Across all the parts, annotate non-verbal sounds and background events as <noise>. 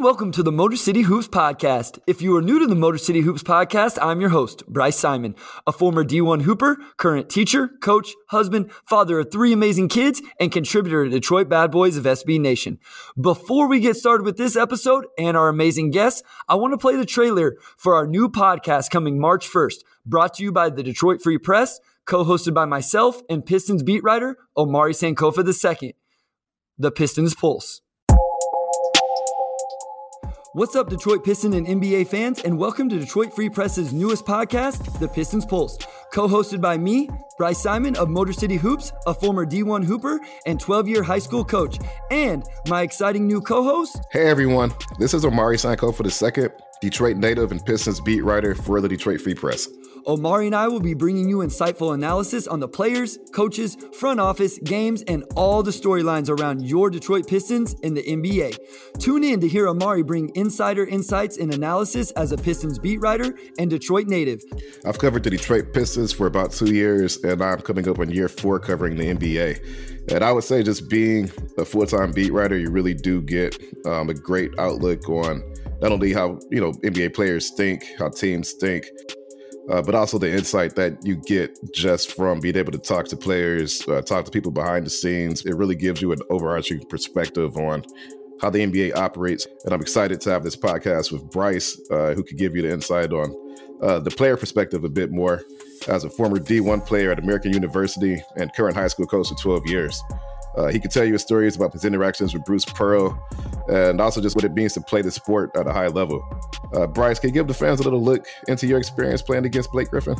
And welcome to the Motor City Hoops podcast. If you are new to the Motor City Hoops podcast, I'm your host, Bryce Simon, a former D1 Hooper, current teacher, coach, husband, father of three amazing kids, and contributor to Detroit Bad Boys of SB Nation. Before we get started with this episode and our amazing guests, I want to play the trailer for our new podcast coming March 1st, brought to you by the Detroit Free Press, co-hosted by myself and Pistons beat writer Omari Sankofa II. The Pistons Pulse. What's up, Detroit Piston and NBA fans, and welcome to Detroit Free Press's newest podcast, The Pistons Pulse, co hosted by me, Bryce Simon of Motor City Hoops, a former D1 Hooper and 12 year high school coach, and my exciting new co host. Hey everyone, this is Omari the second Detroit native and Pistons beat writer for the Detroit Free Press. Omari and I will be bringing you insightful analysis on the players, coaches, front office, games, and all the storylines around your Detroit Pistons in the NBA. Tune in to hear Omari bring insider insights and analysis as a Pistons beat writer and Detroit native. I've covered the Detroit Pistons for about two years, and I'm coming up on year four covering the NBA. And I would say, just being a full time beat writer, you really do get um, a great outlook on not only how you know NBA players think, how teams think, uh, but also the insight that you get just from being able to talk to players, uh, talk to people behind the scenes. It really gives you an overarching perspective on how the NBA operates. And I'm excited to have this podcast with Bryce, uh, who could give you the insight on uh, the player perspective a bit more as a former D1 player at American University and current high school coach for 12 years. Uh, he could tell you stories about his interactions with Bruce Pearl and also just what it means to play the sport at a high level. Uh, Bryce, can you give the fans a little look into your experience playing against Blake Griffin?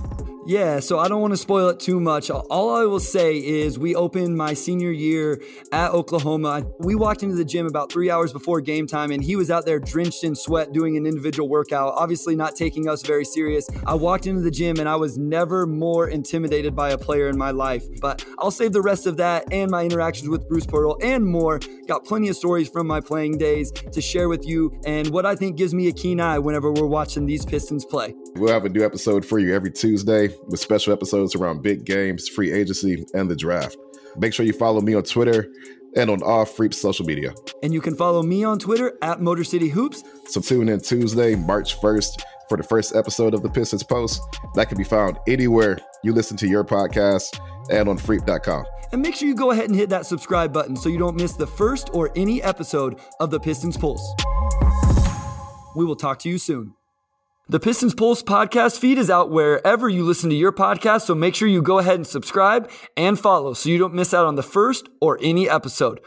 Yeah, so I don't want to spoil it too much. All I will say is we opened my senior year at Oklahoma. We walked into the gym about three hours before game time, and he was out there drenched in sweat doing an individual workout, obviously not taking us very serious. I walked into the gym, and I was never more intimidated by a player in my life. But I'll save the rest of that and my interactions with Bruce Pearl and more. Got plenty of stories from my playing days to share with you, and what I think gives me a keen eye whenever we're watching these Pistons play. We'll have a new episode for you every Tuesday with special episodes around big games, free agency, and the draft. Make sure you follow me on Twitter and on all Freeps social media. And you can follow me on Twitter at Motor City Hoops. So tune in Tuesday, March 1st for the first episode of the Pistons Pulse. That can be found anywhere you listen to your podcast and on freep.com. And make sure you go ahead and hit that subscribe button so you don't miss the first or any episode of the Pistons Pulse. We will talk to you soon. The Pistons Pulse podcast feed is out wherever you listen to your podcast, so make sure you go ahead and subscribe and follow so you don't miss out on the first or any episode.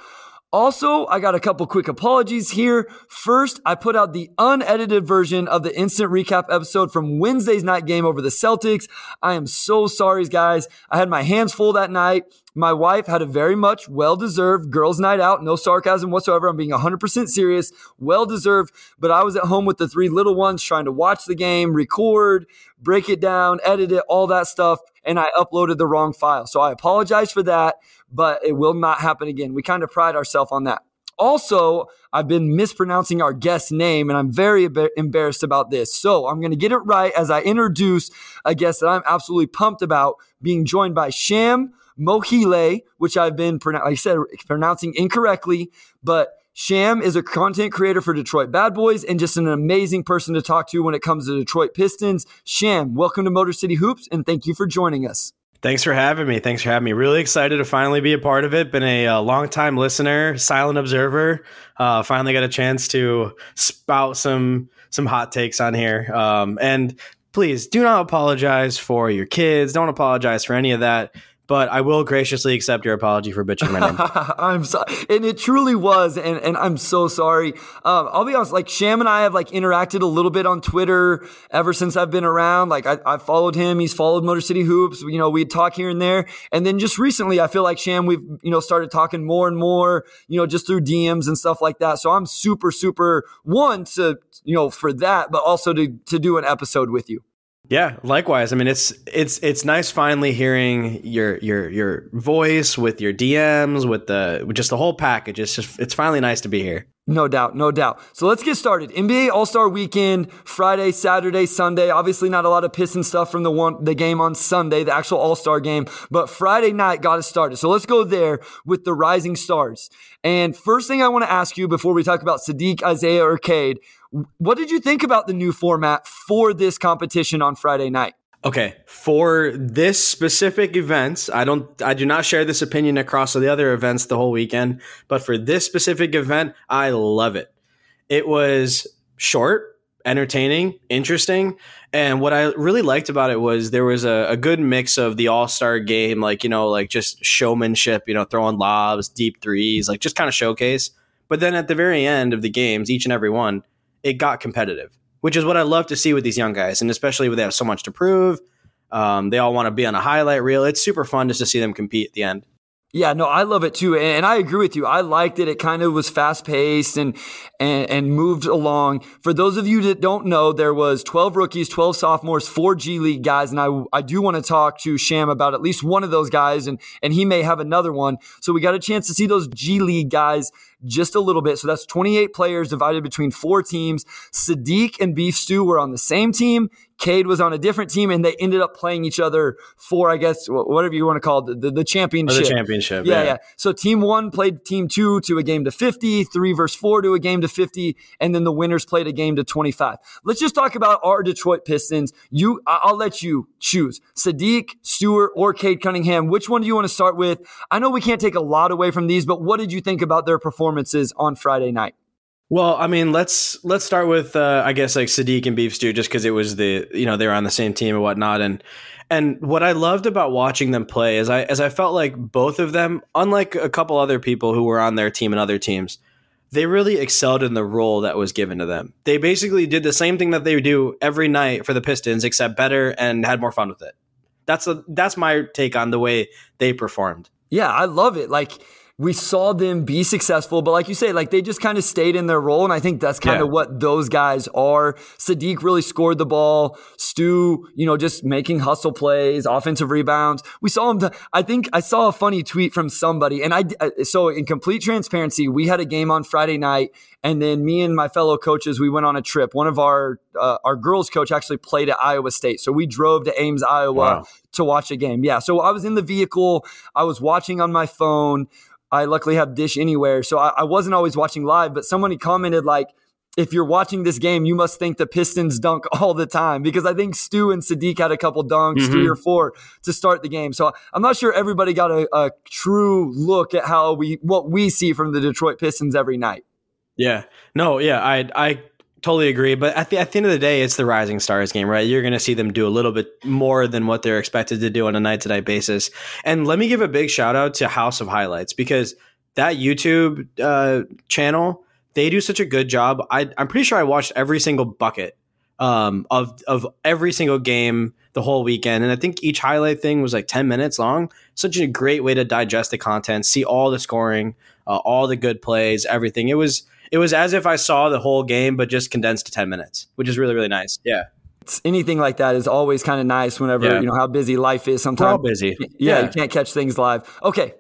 Also, I got a couple quick apologies here. First, I put out the unedited version of the instant recap episode from Wednesday's night game over the Celtics. I am so sorry, guys. I had my hands full that night. My wife had a very much well deserved girls' night out. No sarcasm whatsoever. I'm being 100% serious. Well deserved. But I was at home with the three little ones trying to watch the game, record, break it down, edit it, all that stuff. And I uploaded the wrong file. So I apologize for that, but it will not happen again. We kind of pride ourselves on that. Also, I've been mispronouncing our guest name, and I'm very embarrassed about this. So I'm going to get it right as I introduce a guest that I'm absolutely pumped about being joined by Sham Mohile, which I've been, like I said, pronouncing incorrectly, but Sham is a content creator for Detroit Bad Boys and just an amazing person to talk to when it comes to Detroit Pistons. Sham, welcome to Motor City Hoops, and thank you for joining us. Thanks for having me. Thanks for having me. Really excited to finally be a part of it. Been a, a long time listener, silent observer. Uh, finally got a chance to spout some some hot takes on here. Um, and please do not apologize for your kids. Don't apologize for any of that but I will graciously accept your apology for bitching my name. <laughs> I'm sorry, and it truly was, and, and I'm so sorry. Um, I'll be honest, like Sham and I have like interacted a little bit on Twitter ever since I've been around. Like I, I followed him, he's followed Motor City Hoops. You know, we'd talk here and there, and then just recently, I feel like Sham, we've you know started talking more and more, you know, just through DMs and stuff like that. So I'm super, super one to you know for that, but also to to do an episode with you. Yeah, likewise. I mean, it's it's it's nice finally hearing your your your voice with your DMs with the with just the whole package. It's just it's finally nice to be here. No doubt, no doubt. So let's get started. NBA All Star Weekend, Friday, Saturday, Sunday. Obviously, not a lot of Piston stuff from the one the game on Sunday, the actual All Star game, but Friday night got us started. So let's go there with the Rising Stars. And first thing I want to ask you before we talk about Saddiq, Isaiah, or Cade, what did you think about the new format for this competition on Friday night? Okay, for this specific event, I don't I do not share this opinion across the other events the whole weekend, but for this specific event, I love it. It was short, entertaining, interesting, and what I really liked about it was there was a, a good mix of the all-star game, like, you know, like just showmanship, you know, throwing lobs, deep threes, like just kind of showcase. But then at the very end of the games, each and every one, it got competitive which is what I love to see with these young guys, and especially when they have so much to prove. Um, they all want to be on a highlight reel. It's super fun just to see them compete at the end. Yeah, no, I love it too, and I agree with you. I liked it. It kind of was fast paced and, and and moved along. For those of you that don't know, there was twelve rookies, twelve sophomores, four G League guys, and I I do want to talk to Sham about at least one of those guys, and and he may have another one. So we got a chance to see those G League guys just a little bit. So that's 28 players divided between four teams. Saddiq and Beef Stew were on the same team. Cade was on a different team, and they ended up playing each other for, I guess, whatever you want to call it, the, the championship. Or the championship. Yeah, yeah, yeah. So team one played team two to a game to 50, three versus four to a game to 50, and then the winners played a game to 25. Let's just talk about our Detroit Pistons. You, I'll let you choose Saddiq, Stewart, or Cade Cunningham. Which one do you want to start with? I know we can't take a lot away from these, but what did you think about their performances on Friday night? Well, I mean, let's let's start with uh, I guess like Saddiq and Beef Stew, just because it was the you know they were on the same team and whatnot, and and what I loved about watching them play is I as I felt like both of them, unlike a couple other people who were on their team and other teams, they really excelled in the role that was given to them. They basically did the same thing that they do every night for the Pistons, except better and had more fun with it. That's a, that's my take on the way they performed. Yeah, I love it. Like we saw them be successful, but like you say, like they just kind of stayed in their role. And I think that's kind yeah. of what those guys are. Saddiq really scored the ball. Stu, you know, just making hustle plays, offensive rebounds. We saw him. T- I think I saw a funny tweet from somebody. And I, uh, so in complete transparency, we had a game on Friday night. And then me and my fellow coaches, we went on a trip. One of our, uh, our girls coach actually played at Iowa State. So we drove to Ames, Iowa wow. to watch a game. Yeah. So I was in the vehicle. I was watching on my phone. I luckily have Dish Anywhere, so I, I wasn't always watching live. But somebody commented like, if you're watching this game, you must think the Pistons dunk <laughs> all the time because I think Stu and Saddiq had a couple dunks, mm-hmm. three or four, to start the game. So I'm not sure everybody got a, a, true look at how we what we see from the Detroit Pistons every night. Yeah, no, yeah, I I totally agree. But at the at the end of the day, it's the Rising Stars game, right? You're going to see them do a little bit more than what they're expected to do on a night to night basis. And let me give a big shout out to House of Highlights because that YouTube uh, channel they do such a good job. I, I'm pretty sure I watched every single bucket um, of of every single game the whole weekend, and I think each highlight thing was like 10 minutes long. Such a great way to digest the content, see all the scoring, uh, all the good plays, everything. It was it was as if I saw the whole game, but just condensed to 10 minutes, which is really, really nice. Yeah. It's, anything like that is always kind of nice whenever, yeah. you know, how busy life is sometimes. We're all busy. Yeah, yeah, you can't catch things live. Okay.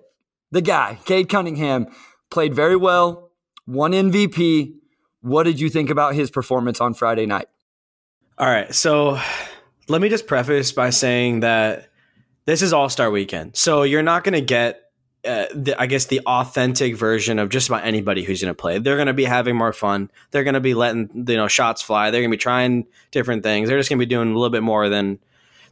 The guy, Cade Cunningham, played very well, won MVP. What did you think about his performance on Friday night? All right. So let me just preface by saying that this is All Star weekend. So you're not going to get uh, the, I guess the authentic version of just about anybody who's going to play. They're going to be having more fun. They're going to be letting you know shots fly. They're going to be trying different things. They're just going to be doing a little bit more than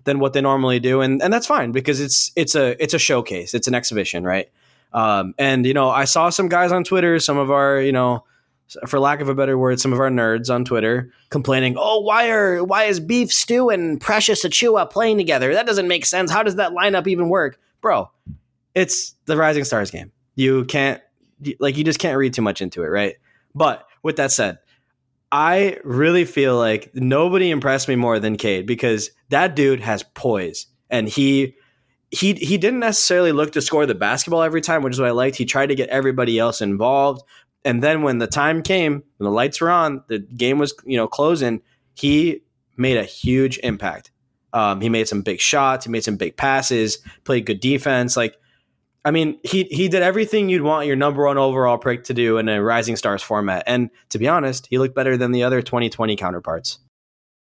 than what they normally do, and and that's fine because it's it's a it's a showcase. It's an exhibition, right? Um, and you know, I saw some guys on Twitter, some of our you know, for lack of a better word, some of our nerds on Twitter complaining, "Oh, why are why is Beef Stew and Precious Achiuwa playing together? That doesn't make sense. How does that lineup even work, bro?" It's the Rising Stars game. You can't like you just can't read too much into it, right? But with that said, I really feel like nobody impressed me more than Cade because that dude has poise and he he he didn't necessarily look to score the basketball every time, which is what I liked. He tried to get everybody else involved. And then when the time came, when the lights were on, the game was, you know, closing, he made a huge impact. Um, he made some big shots, he made some big passes, played good defense. Like I mean, he he did everything you'd want your number one overall pick to do in a Rising Stars format, and to be honest, he looked better than the other 2020 counterparts.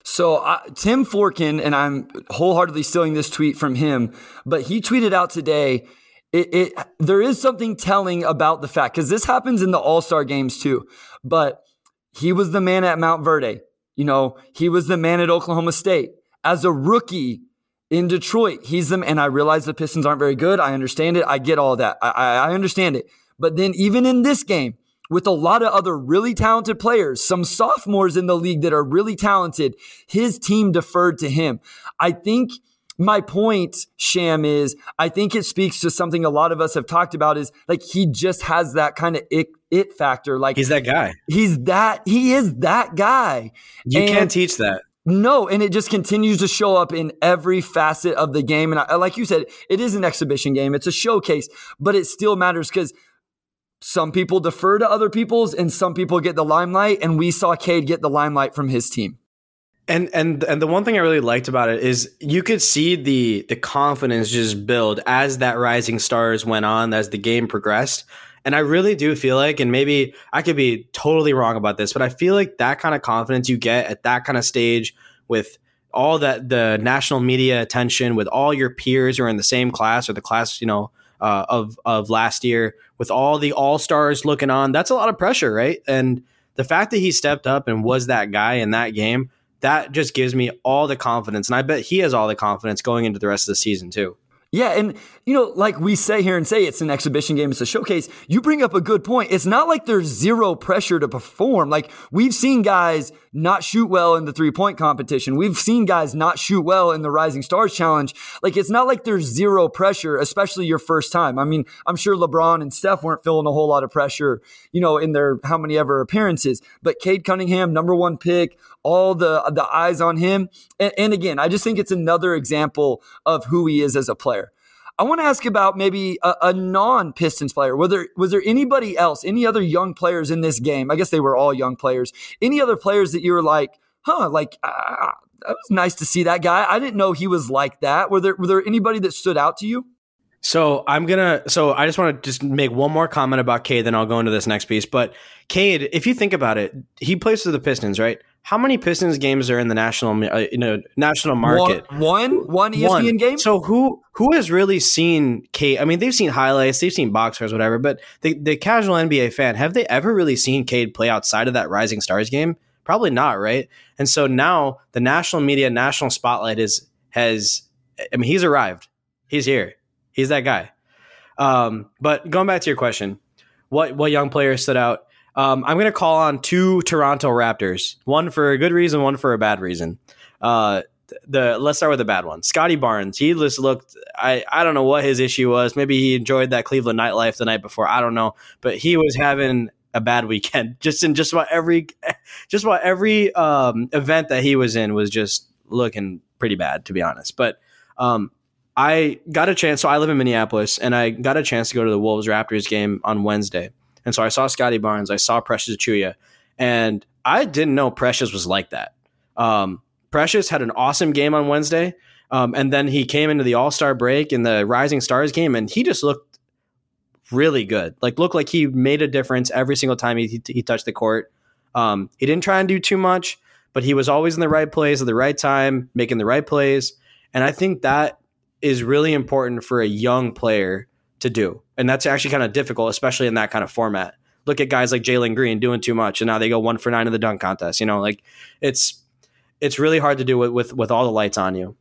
So uh, Tim Forkin, and I'm wholeheartedly stealing this tweet from him, but he tweeted out today. It, it there is something telling about the fact because this happens in the All Star games too. But he was the man at Montverde. You know, he was the man at Oklahoma State as a rookie in Detroit. He's them, and I realize the Pistons aren't very good. I understand it. I get all that. I, I understand it. But then even in this game, with a lot of other really talented players, some sophomores in the league that are really talented, his team deferred to him. I think my point, Sham, is I think it speaks to something a lot of us have talked about is like he just has that kind of it, it factor. Like he's that guy. He's that, he is that guy. You and can't teach that. No, and it just continues to show up in every facet of the game. And I, like you said, it is an exhibition game, it's a showcase, but it still matters because some people defer to other people's and some people get the limelight. And we saw Cade get the limelight from his team. And and and the one thing I really liked about it is you could see the the confidence just build as that rising stars went on, as the game progressed. And I really do feel like, and maybe I could be totally wrong about this, but I feel like that kind of confidence you get at that kind of stage with all that the national media attention, with all your peers who are in the same class or the class, you know, uh, of of last year, with all the all stars looking on, that's a lot of pressure, right? And the fact that he stepped up and was that guy in that game, that just gives me all the confidence, and I bet he has all the confidence going into the rest of the season too. Yeah, and you know, like we say here and say it's an exhibition game, it's a showcase. You bring up a good point. It's not like there's zero pressure to perform. Like we've seen guys not shoot well in the three point competition. We've seen guys not shoot well in the Rising Stars Challenge. Like it's not like there's zero pressure, especially your first time. I mean, I'm sure LeBron and Steph weren't feeling a whole lot of pressure, you know, in their how many ever appearances. But Cade Cunningham, number one pick, all the the eyes on him. And, and again, I just think it's another example of who he is as a player. I want to ask about maybe a, a non Pistons player. Was there, was there anybody else, any other young players in this game? I guess they were all young players. Any other players that you were like, huh, like, uh, that was nice to see that guy. I didn't know he was like that. Were there, were there anybody that stood out to you? So I'm gonna. So I just want to just make one more comment about Cade, then I'll go into this next piece. But Cade, if you think about it, he plays for the Pistons, right? How many Pistons games are in the national, uh, you know, national market? One, one, one ESPN one. game. So who who has really seen Cade? I mean, they've seen highlights, they've seen boxers, whatever. But the the casual NBA fan, have they ever really seen Cade play outside of that Rising Stars game? Probably not, right? And so now the national media, national spotlight is has. I mean, he's arrived. He's here He's that guy. Um, but going back to your question, what what young player stood out? Um, I'm going to call on two Toronto Raptors, one for a good reason, one for a bad reason. Uh, the let's start with the bad one. Scottie Barnes. He just looked. I I don't know what his issue was. Maybe he enjoyed that Cleveland nightlife the night before. I don't know, but he was having a bad weekend. <laughs> Just in just about every, just about every um, event that he was in was just looking pretty bad, to be honest. But um, I got a chance. So I live in Minneapolis, and I got a chance to go to the Wolves Raptors game on Wednesday. And so I saw Scottie Barnes, I saw Precious Achiuwa, and I didn't know Precious was like that. Um, Precious had an awesome game on Wednesday, um, and then he came into the All Star break in the Rising Stars game, and he just looked really good. Like looked like he made a difference every single time he, he touched the court. Um, he didn't try and do too much, but he was always in the right place at the right time, making the right plays. And I think that is really important for a young player to do. And that's actually kind of difficult, especially in that kind of format. Look at guys like Jalen Green doing too much, and now they go one for nine in the dunk contest. You know, like it's it's really hard to do it with with all the lights on you.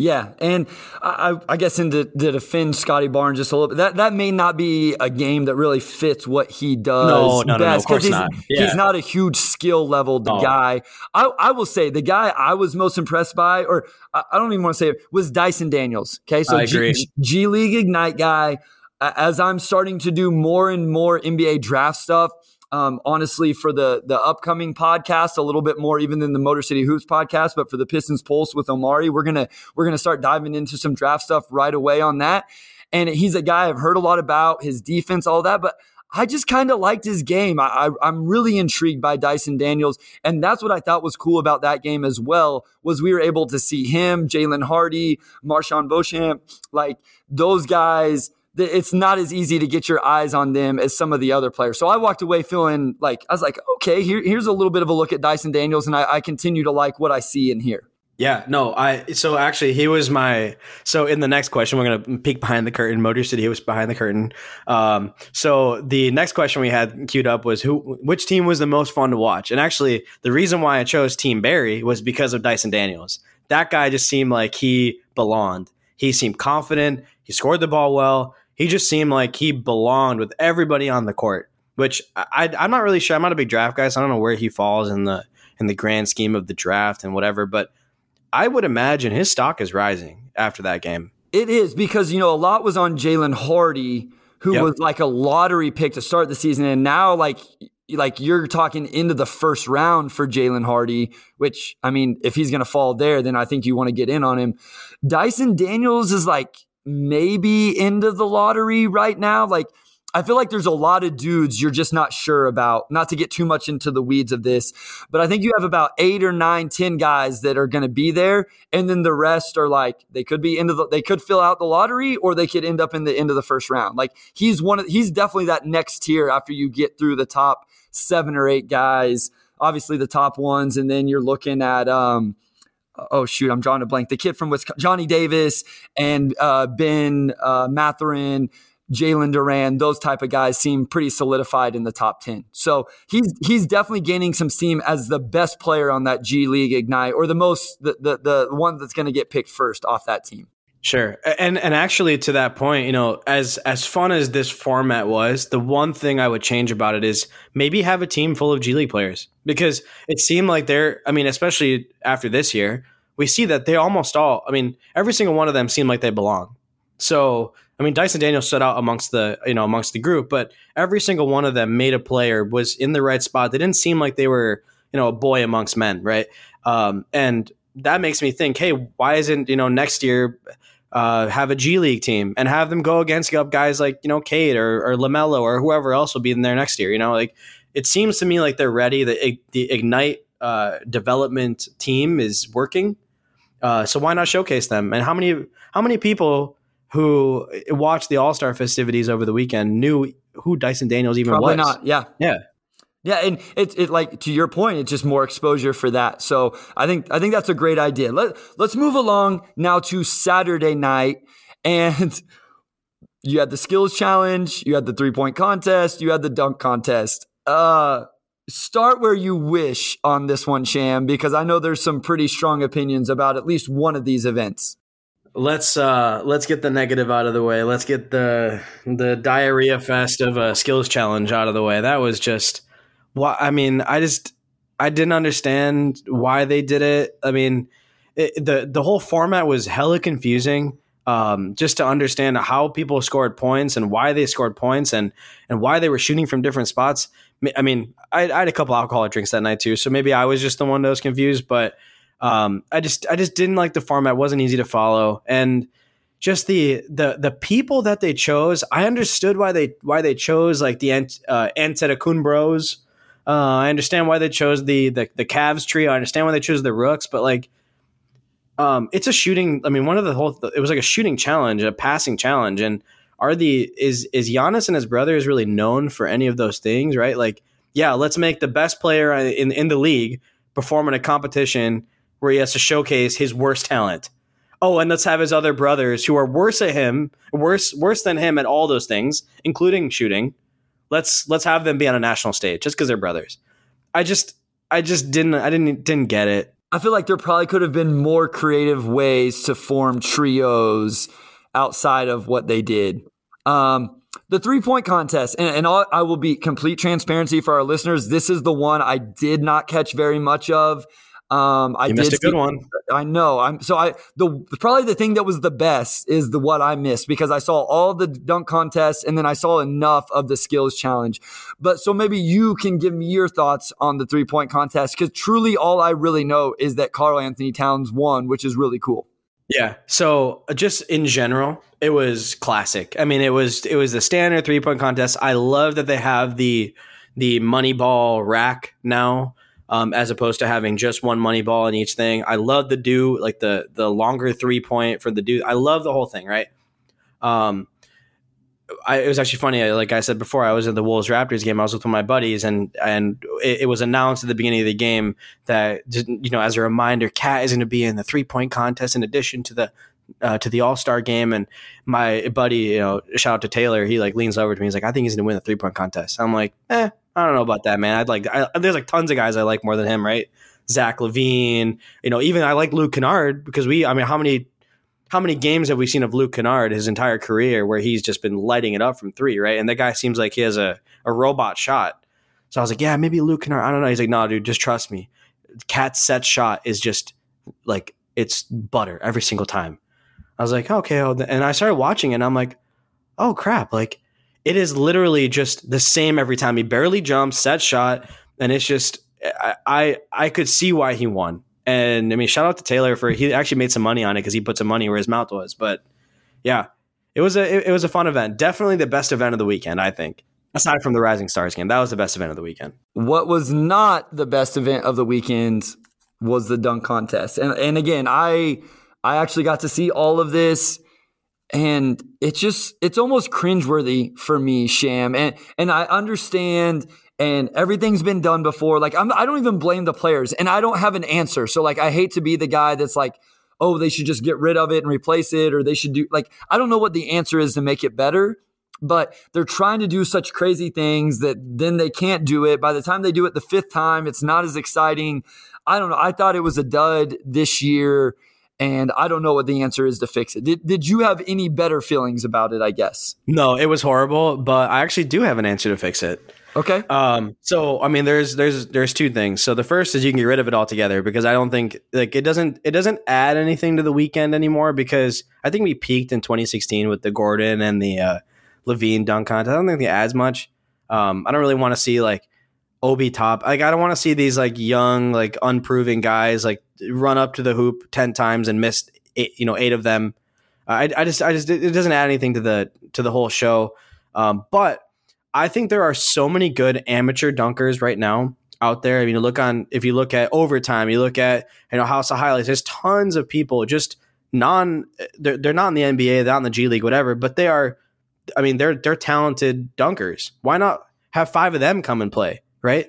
Yeah, and I, I guess in to, to defend Scottie Barnes just a little bit, that, that may not be a game that really fits what he does no, no, best no, no, he's, yeah. he's not a huge skill level oh. guy. I, I will say the guy I was most impressed by, or I, I don't even want to say it, was Dyson Daniels. Okay, so G, G League Ignite guy. As I'm starting to do more and more NBA draft stuff, um, honestly, for the the upcoming podcast, a little bit more even than the Motor City Hoops podcast. But for the Pistons Pulse with Omari, we're gonna we're gonna start diving into some draft stuff right away on that. And he's a guy I've heard a lot about his defense, all that, but. I just kind of liked his game. I, I, am really intrigued by Dyson Daniels, and that's what I thought was cool about that game as well. Was we were able to see him, Jaden Hardy, MarJon Beauchamp, like those guys it's not as easy to get your eyes on them as some of the other players. So I walked away feeling like I was like, okay, here, here's a little bit of a look at Dyson Daniels, and I, I continue to like what I see in here. Yeah, no, I so actually he was my so in the next question we're gonna peek behind the curtain. Motor City was behind the curtain. Um, so the next question we had queued up was who which team was the most fun to watch? And actually the reason why I chose Team Barry was because of Dyson Daniels. That guy just seemed like he belonged. He seemed confident. He scored the ball well. He just seemed like he belonged with everybody on the court. Which I, I'm not really sure. I'm not a big draft guy, so I don't know where he falls in the in the grand scheme of the draft and whatever. But I would imagine his stock is rising after that game. It is because you know a lot was on Jaden Hardy, who yep. was like a lottery pick to start the season, and now like like you're talking into the first round for Jaden Hardy, which I mean, if he's going to fall there, then I think you want to get in on him. Dyson Daniels is like maybe into the lottery right now, like I feel like there's a lot of dudes you're just not sure about. Not to get too much into the weeds of this, but I think you have about eight or nine, ten guys that are going to be there, and then the rest are like they could be into the they could fill out the lottery or they could end up in the end of the first round. Like he's one of he's definitely that next tier after you get through the top seven or eight guys. Obviously the top ones, and then you're looking at um oh shoot, I'm drawing a blank. The kid from Wisconsin, Johnny Davis and uh, Ben uh, Mathurin Jalen Duren, those type of guys seem pretty solidified in the top 10. So he's he's definitely gaining some steam as the best player on that G League Ignite or the most the the, the one that's going to get picked first off that team. Sure. And and actually to that point, you know, as as fun as this format was, the one thing I would change about it is maybe have a team full of G League players because it seemed like they're I mean, especially after this year, we see that they almost all, I mean, every single one of them seemed like they belong. So I mean, Dyson Daniels stood out amongst the you know amongst the group, but every single one of them made a player was in the right spot. They didn't seem like they were you know a boy amongst men, right? Um, and that makes me think, hey, why isn't you know next year uh, have a G League team and have them go against guys like you know Cade or, or Lamelo or whoever else will be in there next year? You know, like it seems to me like they're ready. The the Ignite uh, development team is working. Uh, so why not showcase them? And how many how many people who watched the All Star festivities over the weekend knew who Dyson Daniels even Probably was. not. Yeah. Yeah. Yeah, and it's it like to your point, it's just more exposure for that. So I think I think that's a great idea. Let let's move along now to Saturday night, and <laughs> you had the skills challenge, you had the three point contest, you had the dunk contest. Uh, start where you wish on this one, Sham, because I know there's some pretty strong opinions about at least one of these events let's uh let's get the negative out of the way. Let's get the the diarrhea fest of a skills challenge out of the way. That was just I mean, I just I didn't understand why they did it. I mean, it, the the whole format was hella confusing. Um, just to understand how people scored points and why they scored points and and why they were shooting from different spots. I mean, I, I had a couple alcoholic drinks that night too, so maybe I was just the one that was confused. But um, I just I just didn't like the format. It wasn't easy to follow, and just the the the people that they chose. I understood why they why they chose like the uh, Antetokounmpo Bros. Uh, I understand why they chose the, the the Cavs tree. I understand why they chose the Rooks, but like, um, it's a shooting. I mean, one of the whole it was like a shooting challenge, a passing challenge, and are the is is Giannis and his brothers really known for any of those things? Right? Like, yeah, let's make the best player in in the league perform in a competition where he has to showcase his worst talent. Oh, and let's have his other brothers who are worse at him, worse worse than him at all those things, including shooting. Let's let's have them be on a national stage just because they're brothers. I just I just didn't I didn't didn't get it. I feel like there probably could have been more creative ways to form trios outside of what they did. Um, the three point contest, and, and all, I will be complete transparency for our listeners. This is the one I did not catch very much of. Um, I you missed a good see, one. I know. I'm so I the probably the thing that was the best is the what I missed because I saw all the dunk contests and then I saw enough of the skills challenge. But so maybe you can give me your thoughts on the three point contest because truly all I really know is that Karl-Anthony Towns won, which is really cool. Yeah. So uh, just in general, it was classic. I mean, it was it was the standard three point contest. I love that they have the the money ball rack now um, as opposed to having just one money ball in each thing. I love the do like the the longer three point for the do. I love the whole thing, right? Um, I, it was actually funny. Like I said before, I was at the Wolves Raptors game. I was with one of my buddies, and and it, it, was announced at the beginning of the game that you know, as a reminder, KAT is going to be in the three point contest in addition to the uh, to the All Star game. And my buddy, you know, shout out to Taylor, he like leans over to me. He's like, I think he's to win the three point contest. I'm like, eh, I don't know about that, man. I'd like, I, there's like tons of guys I like more than him, right? Zach LaVine, you know, even I like Luke Kennard because we, I mean, how many how many games have we seen of Luke Kennard his entire career where he's just been lighting it up from three, right? And that guy seems like he has a, a robot shot. So I was like, yeah, maybe Luke Kennard. I don't know. He's like, no, dude, just trust me. KAT's set shot is just like it's butter every single time. I was like, okay. Oh, and I started watching it and I'm like, oh crap. Like it is literally just the same every time. He barely jumps, set shot, and it's just I I, I could see why he won. And I mean, shout out to Taylor for he actually made some money on it because he put some money where his mouth was. But yeah, it was a it was a fun event. Definitely the best event of the weekend, I think. Aside from the Rising Stars game, that was the best event of the weekend. What was not the best event of the weekend was the dunk contest. And and again, I I actually got to see all of this and it's just it's almost cringeworthy for me, Sham. And and I understand and everything's been done before. Like I'm, I don't even blame the players, and I don't have an answer. So like I hate to be the guy that's like, oh, they should just get rid of it and replace it, or they should do like I don't know what the answer is to make it better. But they're trying to do such crazy things that then they can't do it. By the time they do it the fifth time, it's not as exciting. I don't know. I thought it was a dud this year, and I don't know what the answer is to fix it. Did, did you have any better feelings about it? I guess. No, it was horrible, but I actually do have an answer to fix it. Okay. Um, so I mean, there's there's there's two things. So the first is you can get rid of it altogether because I don't think like it doesn't it doesn't add anything to the weekend anymore because I think we peaked in 2016 with the Gordon and the uh, LaVine dunk contest. I don't think it adds much. Um, I don't really want to see like Obi top. Like I don't want to see these like young like unproven guys like run up to the hoop ten times and miss eight, you know eight of them. I, I just I just it doesn't add anything to the to the whole show. Um, but I think there are so many good amateur dunkers right now out there. I mean, look on if you look at overtime, you look at you know House of Highlights. There's tons of people just non. They're, they're not in the NBA, they're not in the G League, whatever. But they are. I mean, they're they're talented dunkers. Why not have five of them come and play? Right.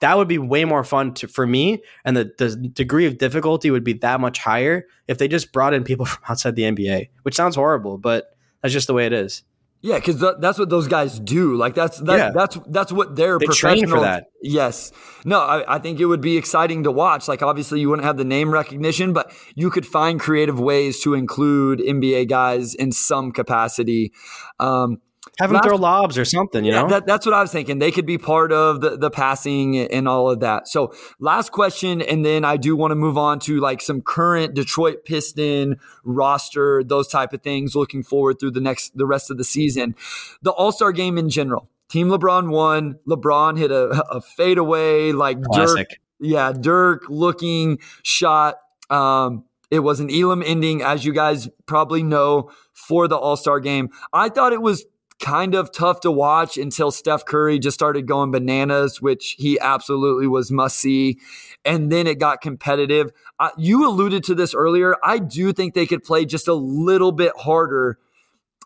That would be way more fun to, for me, and the, the degree of difficulty would be that much higher if they just brought in people <laughs> from outside the NBA, which sounds horrible, but that's just the way it is. Yeah, because th- that's what those guys do. Like that's that, yeah. that's that's what they're they train for that. Yes, no, I, I, think it would be exciting to watch. Like obviously you wouldn't have the name recognition, but you could find creative ways to include NBA guys in some capacity. Um, have them throw lobs or something, you know? That, that's what I was thinking. They could be part of the, the passing and all of that. So, last question, and then I do want to move on to like some current Detroit Piston roster, those type of things. Looking forward through the next the rest of the season, the All Star game in general. Team LeBron won. LeBron hit a, a fadeaway like Classic. Dirk, yeah, Dirk looking shot. Um, it was an Elam ending, as you guys probably know, for the All Star game. I thought it was kind of tough to watch until Steph Curry just started going bananas, which he absolutely was must see. And then it got competitive. Uh, you alluded to this earlier. I do think they could play just a little bit harder.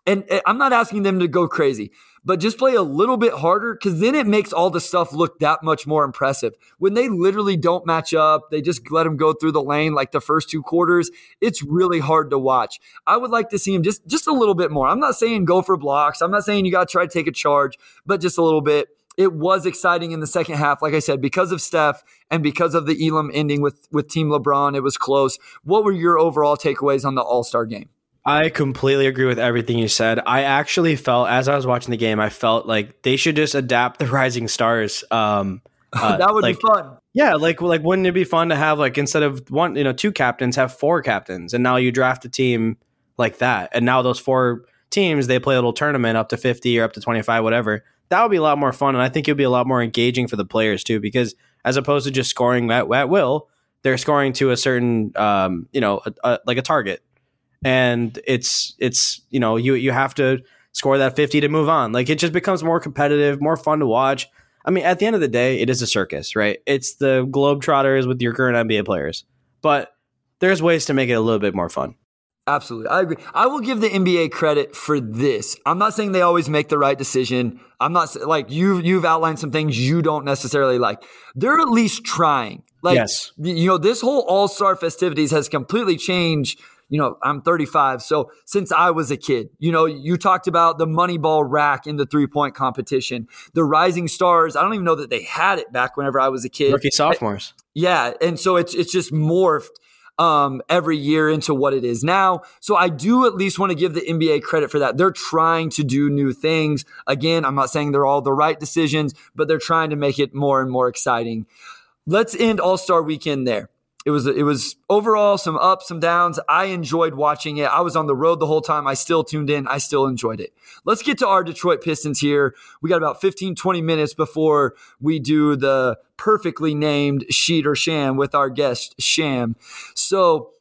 And I'm not asking them to go crazy, but just play a little bit harder because then it makes all the stuff look that much more impressive. When they literally don't match up, they just let them go through the lane like the first two quarters. It's really hard to watch. I would like to see him just just a little bit more. I'm not saying go for blocks. I'm not saying you got to try to take a charge, but just a little bit. It was exciting in the second half, like I said, because of Steph and because of the Elam ending with with Team LeBron. It was close. What were your overall takeaways on the All Star game? I completely agree with everything you said. I actually felt as I was watching the game, I felt like they should just adapt the Rising Stars. Um, <laughs> uh, that would like, be fun. Yeah, like like wouldn't it be fun to have like instead of one, you know, two captains, have four captains, and now you draft a team like that, and now those four teams they play a little tournament up to fifty or up to twenty five, whatever. That would be a lot more fun, and I think it would be a lot more engaging for the players too, because as opposed to just scoring at, at will, they're scoring to a certain, um, you know, a, a, like a target and it's it's you know you you have to score that 50 to move on like it just becomes more competitive more fun to watch i mean at the end of the day it is a circus right it's the globetrotters with your current nba players but there's ways to make it a little bit more fun Absolutely. I agree. I will give the NBA credit for this. I'm not saying they always make the right decision. I'm not like you've you've outlined some things you don't necessarily like. They're at least trying. Like yes. you know, this whole All-Star festivities has completely changed you know, I'm 35. So since I was a kid, you know, you talked about the Moneyball rack in the three point competition, the Rising Stars. I don't even know that they had it back whenever I was a kid. Rookie sophomores. Yeah, and so it's it's just morphed um, every year into what it is now. So I do at least want to give the NBA credit for that. They're trying to do new things. Again, I'm not saying they're all the right decisions, but they're trying to make it more and more exciting. Let's end All Star Weekend there it was it was overall some ups, some downs. I enjoyed watching it. I was on the road the whole time. I still tuned in. I still enjoyed it. Let's get to our Detroit Pistons here. We got about 15, 20 minutes before we do the perfectly named Sheet or Sham with our guest Sham. So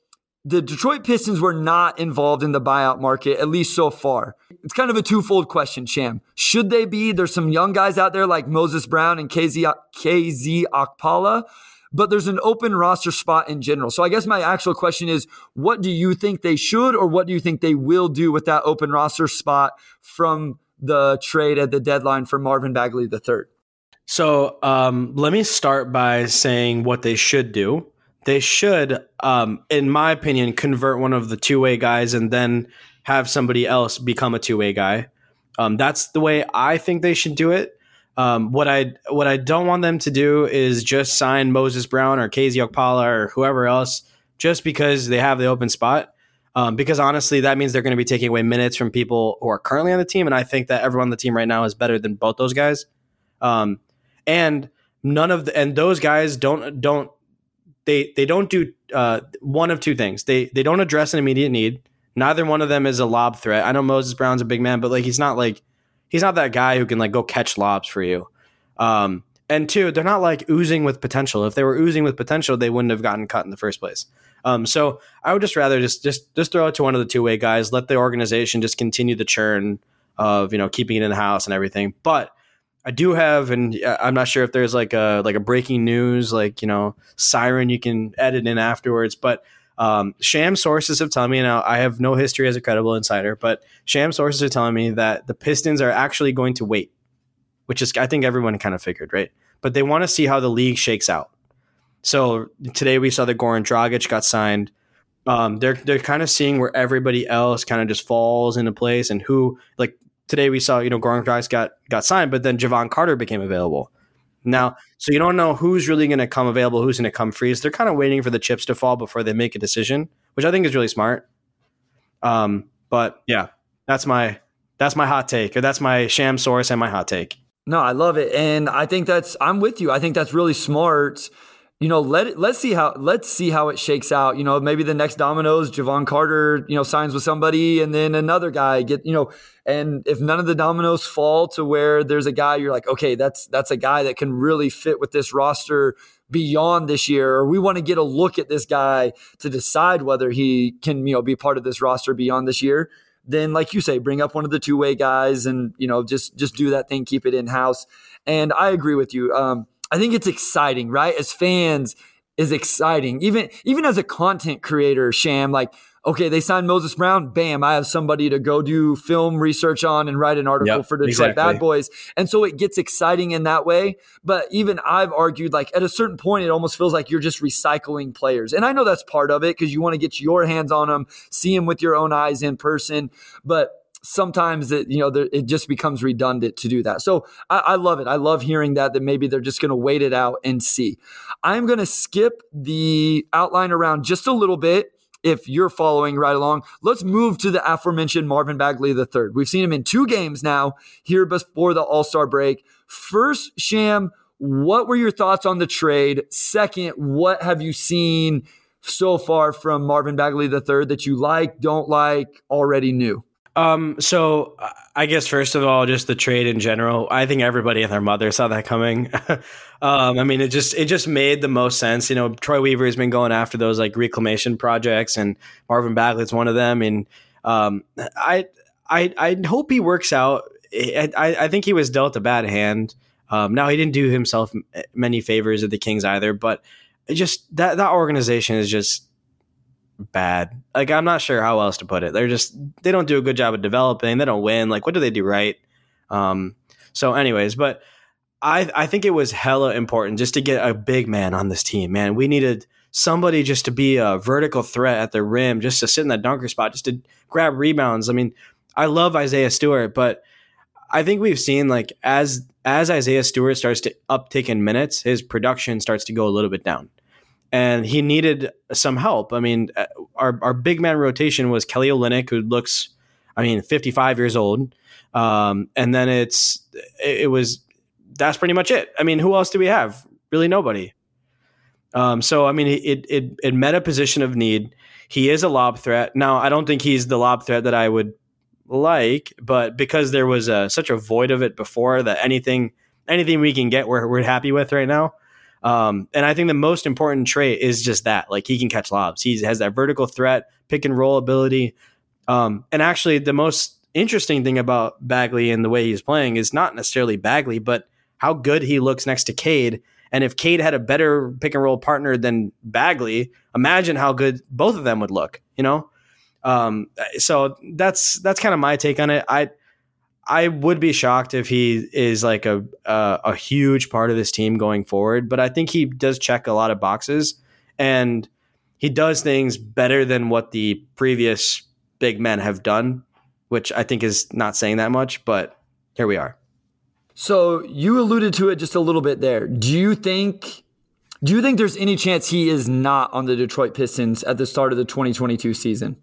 the Detroit Pistons were not involved in the buyout market, at least so far. It's kind of a twofold question, Sham. Should they be? There's some young guys out there like Moses Brown and KZ, KZ Okpala but there's an open roster spot in general. So I guess my actual question is what do you think they should or what do you think they will do with that open roster spot from the trade at the deadline for Marvin Bagley III? So um, let me start by saying what they should do. They should, um, in my opinion, convert one of the two way guys and then have somebody else become a two way guy. Um, that's the way I think they should do it. Um, what I what I don't want them to do is just sign Moses Brown or KZ Okpala or whoever else just because they have the open spot. Um, because honestly, that means they're going to be taking away minutes from people who are currently on the team, and I think that everyone on the team right now is better than both those guys. Um, and none of the and those guys don't don't they they don't do uh, one of two things. They they don't address an immediate need. Neither one of them is a lob threat. I know Moses Brown's a big man, but like he's not like he's not that guy who can like go catch lobs for you. Um, and two, they're not like oozing with potential. If they were oozing with potential, they wouldn't have gotten cut in the first place. Um, so I would just rather just just just throw it to one of the two way guys. Let the organization just continue the churn of you know keeping it in the house and everything. But I do have, and I'm not sure if there's like a like a breaking news like you know siren you can edit in afterwards. But um, sham sources have told me now. I have no history as a credible insider, but sham sources are telling me that the Pistons are actually going to wait, which is I think everyone kind of figured, right? But they want to see how the league shakes out. So today we saw that Goran Dragic got signed. Um, they're they're kind of seeing where everybody else kind of just falls into place and who like today we saw you know Goran Dragic got got signed, but then Jevon Carter became available. Now, so you don't know who's really going to come available, who's going to come free. They're kind of waiting for the chips to fall before they make a decision, which I think is really smart. Um, but yeah, that's my that's my hot take, or that's my sham source and my hot take. No, I love it, and I think that's I'm with you. I think that's really smart you know, let it, let's see how let's see how it shakes out. You know, maybe the next dominoes, Jevon Carter, you know, signs with somebody, and then another guy get, you know, and if none of the dominoes fall to where there's a guy you're like, okay, that's that's a guy that can really fit with this roster beyond this year, or we want to get a look at this guy to decide whether he can, you know, be part of this roster beyond this year. Then, like you say, bring up one of the two way guys, and you know, just just do that thing, keep it in house. And I agree with you. Um, I think it's exciting, right? As fans, is exciting. Even even as a content creator, Sham, like, okay, they signed Moses Brown, bam, I have somebody to go do film research on and write an article yep, for Detroit exactly. Bad Boys. And so it gets exciting in that way. But even I've argued, like, at a certain point, it almost feels like you're just recycling players. And I know that's part of it because you want to get your hands on them, see them with your own eyes in person. But sometimes it you know it just becomes redundant to do that. So I, I love it. I love hearing that that maybe they're just going to wait it out and see. I'm going to skip the outline around just a little bit. If you're following right along, let's move to the aforementioned Marvin Bagley III. We've seen him in two games now here before the All Star break. First, Sham, what were your thoughts on the trade? Second, what have you seen so far from Marvin Bagley III that you like, don't like, already knew? Um, so I guess first of all, just the trade in general. I think everybody and their mother saw that coming. <laughs> um, I mean, it just it just made the most sense. You know, Troy Weaver has been going after those like reclamation projects, and Marvin Bagley's one of them. And um, I I I hope he works out. I, I think he was dealt a bad hand. Um, now he didn't do himself many favors at the Kings either, but just that that organization is just bad. Like I'm not sure how else to put it. They're just they don't do a good job of developing. They don't win. Like what do they do right? Um, so, anyways, but I I think it was hella important just to get a big man on this team. Man, we needed somebody just to be a vertical threat at the rim, just to sit in that dunker spot, just to grab rebounds. I mean, I love Isaiah Stewart, but I think we've seen like as as Isaiah Stewart starts to uptick in minutes, his production starts to go a little bit down. And he needed some help. I mean, uh, our, our big man rotation was Kelly Olynyk, who looks, I mean, 55 years old. Um, and then it's, it, it, was, that's pretty much it. I mean, who else do we have? Really nobody. Um, so, I mean, it, it, it met a position of need. He is a lob threat. Now, I don't think he's the lob threat that I would like, but because there was a, such a void of it before that anything anything we can get we're, we're happy with right now. Um, and I think the most important trait is just that, like he can catch lobs. He has that vertical threat, pick and roll ability. Um, and actually, the most interesting thing about Bagley and the way he's playing is not necessarily Bagley, but how good he looks next to Cade. And if Cade had a better pick and roll partner than Bagley, imagine how good both of them would look. You know, um, so that's that's kind of my take on it. I I would be shocked if he is like a, a, a huge part of this team going forward, but I think he does check a lot of boxes and he does things better than what the previous big men have done, which I think is not saying that much, but here we are. So you alluded to it just a little bit there. Do you think do you think there's any chance he is not on the Detroit Pistons at the start of the 2022 season?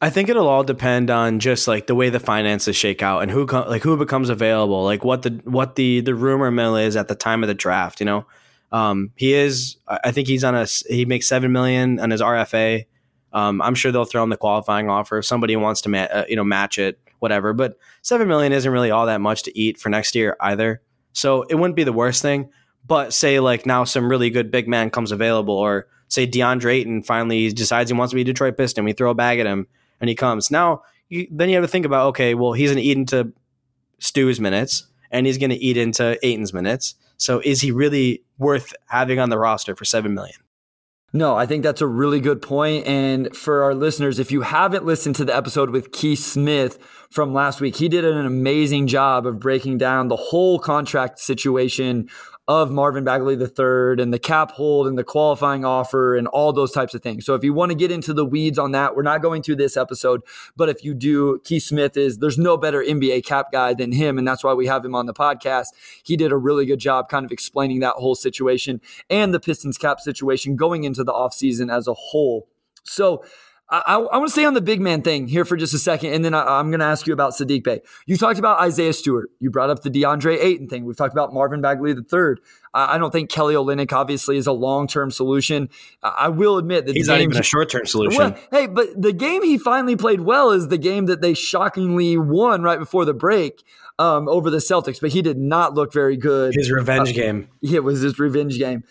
I think it'll all depend on just like the way the finances shake out and who like who becomes available, like what the what the the rumor mill is at the time of the draft. You know, um, he is. I think he's on a he makes seven million on his RFA. Um, I'm sure they'll throw him the qualifying offer if somebody wants to ma- uh, you know match it, whatever. But seven million isn't really all that much to eat for next year either. So it wouldn't be the worst thing. But say like now some really good big man comes available, or say DeAndre Ayton finally decides he wants to be a Detroit Piston, we throw a bag at him and he comes. Now, you, then you have to think about okay, well, he's going to eat into Stu's minutes and he's going to eat into Ayton's minutes. So is he really worth having on the roster for seven million? No, I think that's a really good point. And for our listeners, if you haven't listened to the episode with Keith Smith from last week, he did an amazing job of breaking down the whole contract situation of Marvin Bagley III and the cap hold and the qualifying offer and all those types of things. So if you want to get into the weeds on that, we're not going to this episode, but if you do, Keith Smith is there's no better NBA cap guy than him and that's why we have him on the podcast. He did a really good job kind of explaining that whole situation and the Pistons cap situation going into the offseason as a whole. So I, I, want to stay on the big man thing here for just a second, and then I, am going to ask you about Saddiq Bey. You talked about Isaiah Stewart. You brought up the DeAndre Ayton thing. We've talked about Marvin Bagley III. I, I don't think Kelly Olynyk obviously is a long term solution. I will admit that he's not even a short term solution. Well, hey, but the game he finally played well is the game that they shockingly won right before the break. Um, over the Celtics, but he did not look very good. His revenge uh, game. It was his revenge game.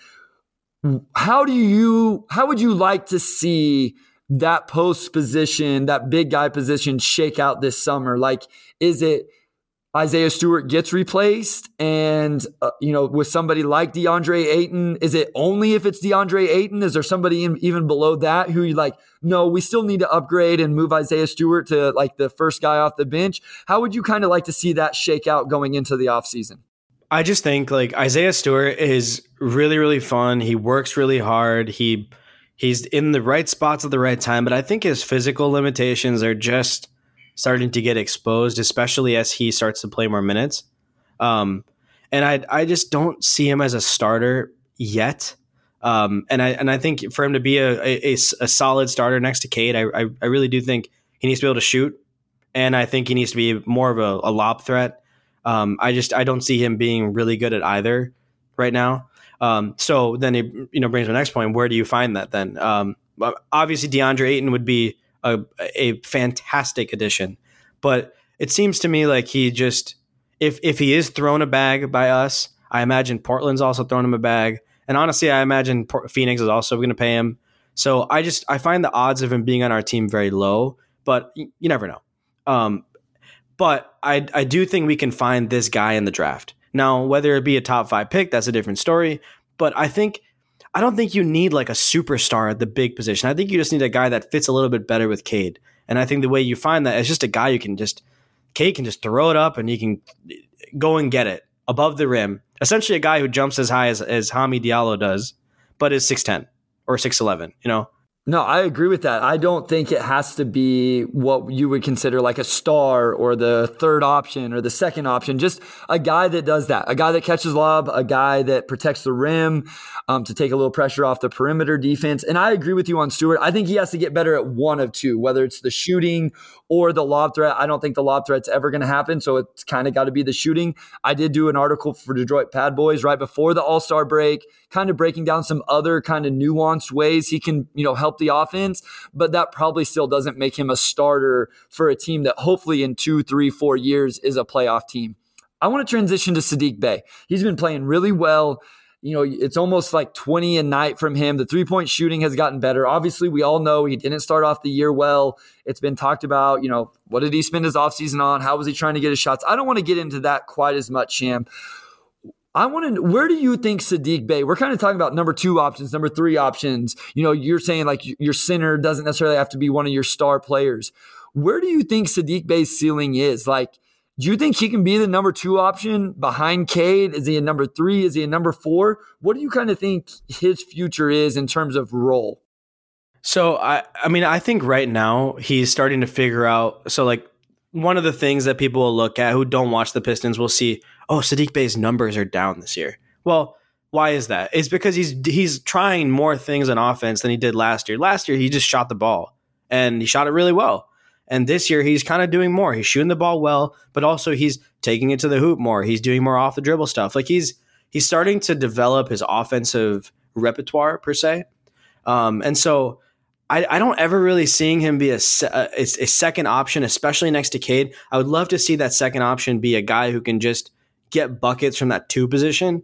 How do you? How would you like to see that post position, that big guy position shake out this summer? Like, is it Isaiah Stewart gets replaced and, uh, you know, with somebody like DeAndre Ayton? Is it only if it's DeAndre Ayton? Is there somebody in, even below that who you like, no, we still need to upgrade and move Isaiah Stewart to like the first guy off the bench? How would you kind of like to see that shake out going into the offseason? I just think like Isaiah Stewart is really, really fun. He works really hard. He, he's in the right spots at the right time, but I think his physical limitations are just starting to get exposed, especially as he starts to play more minutes. Um, and I I just don't see him as a starter yet. Um, and I and I think for him to be a, a, a solid starter next to Cade, I, I, I really do think he needs to be able to shoot, and I think he needs to be more of a, a lob threat. Um, I just I don't see him being really good at either right now. Um, so then it you know brings my next point. Where do you find that then? Um, obviously, DeAndre Ayton would be a, a fantastic addition, but it seems to me like he just if if he is thrown a bag by us, I imagine Portland's also throwing him a bag, and honestly, I imagine Phoenix is also going to pay him. So I just I find the odds of him being on our team very low, but you, you never know. Um, but I I do think we can find this guy in the draft. Now, whether it be a top five pick, that's a different story. But I think I don't think you need like a superstar at the big position. I think you just need a guy that fits a little bit better with Cade. And I think the way you find that is just a guy you can just Cade can just throw it up and he can go and get it above the rim. Essentially, a guy who jumps as high as, as Hami Diallo does, but is six ten or six eleven. You know, no, I agree with that. I don't think it has to be what you would consider like a star or the third option or the second option. Just a guy that does that, a guy that catches lob, a guy that protects the rim um, to take a little pressure off the perimeter defense. And I agree with you on Stewart. I think he has to get better at one of two, whether it's the shooting or the lob threat. I don't think the lob threat's ever going to happen. So it's kind of got to be the shooting. I did do an article for Detroit Bad Boys right before the All Star break, kind of breaking down some other kind of nuanced ways he can, you know, help help the offense, but that probably still doesn't make him a starter for a team that hopefully in two, three, four years is a playoff team. I want to transition to Saddiq Bey. He's been playing really well. You know, it's almost like 20 a night from him. The three point shooting has gotten better. Obviously, we all know he didn't start off the year well. It's been talked about, you know, what did he spend his offseason on? How was he trying to get his shots? I don't want to get into that quite as much, Sham. I want to. Where do you think Saddiq Bey? We're kind of talking about number two options, number three options. You know, you're saying like your center doesn't necessarily have to be one of your star players. Where do you think Saddiq Bey's ceiling is? Like, do you think he can be the number two option behind Cade? Is he a number three? Is he a number four? What do you kind of think his future is in terms of role? So I, I mean, I think right now he's starting to figure out. So like one of the things that people will look at who don't watch the Pistons will see oh, Saddiq Bey's numbers are down this year. Well, why is that? It's because he's he's trying more things on offense than he did last year. Last year he just shot the ball and he shot it really well. And this year he's kind of doing more. He's shooting the ball well, but also he's taking it to the hoop more. He's doing more off the dribble stuff. Like he's he's starting to develop his offensive repertoire per se. Um, and so I, I, don't ever really seeing him be a, a, a second option, especially next to Cade. I would love to see that second option be a guy who can just get buckets from that two position.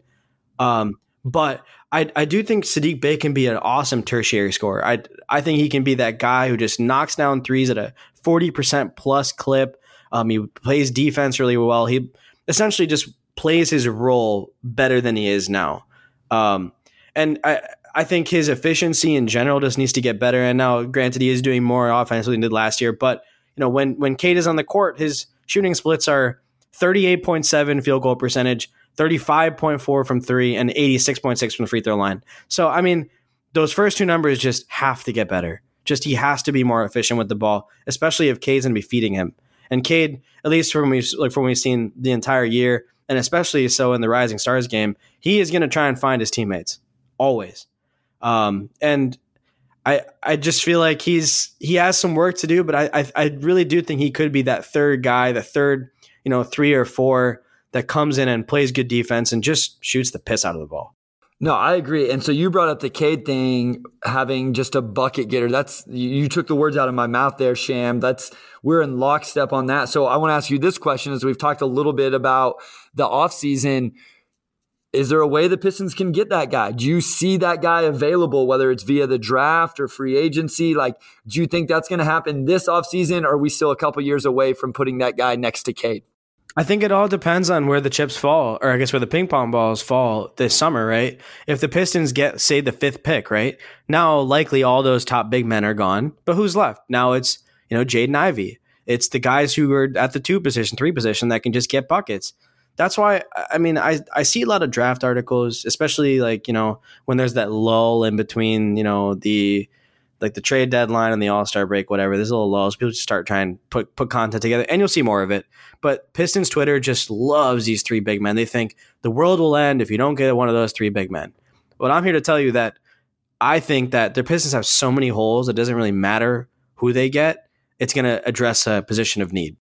Um, but I, I do think Saddiq Bey can be an awesome tertiary scorer. I I think he can be that guy who just knocks down threes at a forty percent plus clip. Um, he plays defense really well. He essentially just plays his role better than he is now. Um, and I I think his efficiency in general just needs to get better. And now, granted, he is doing more offensively than he did last year. But you know, when when Cade is on the court, his shooting splits are 38.7 field goal percentage, 35.4 from three, and 86.6 from the free throw line. So, I mean, those first two numbers just have to get better. Just he has to be more efficient with the ball, especially if Cade's going to be feeding him. And Cade, at least from we like from we've seen the entire year, and especially so in the Rising Stars game, he is going to try and find his teammates always. Um, and I I just feel like he's he has some work to do, but I, I I really do think he could be that third guy, the third you know, three or four that comes in and plays good defense and just shoots the piss out of the ball. No, I agree. And so you brought up the Cade thing, having just a bucket getter. That's you, took the words out of my mouth there, Sham. That's we're in lockstep on that. So I want to ask you this question as we've talked a little bit about the offseason. Is there a way the Pistons can get that guy? Do you see that guy available, whether it's via the draft or free agency? Like, do you think that's going to happen this offseason? Or are we still a couple years away from putting that guy next to Cade? I think it all depends on where the chips fall, or I guess where the ping pong balls fall this summer, right? If the Pistons get, say, the fifth pick, right? Now, likely all those top big men are gone, but who's left? Now it's, you know, Jaden Ivey. It's the guys who are at the two position, three position that can just get buckets. That's why, I mean, I, I see a lot of draft articles, especially like, you know, when there's that lull in between, you know, the, like the trade deadline and the All Star break, whatever. There's a little lulls. People just start trying to put put content together, and you'll see more of it. But Pistons Twitter just loves these three big men. They think the world will end if you don't get one of those three big men. But I'm here to tell you that I think that the Pistons have so many holes. It doesn't really matter who they get. It's going to address a position of need.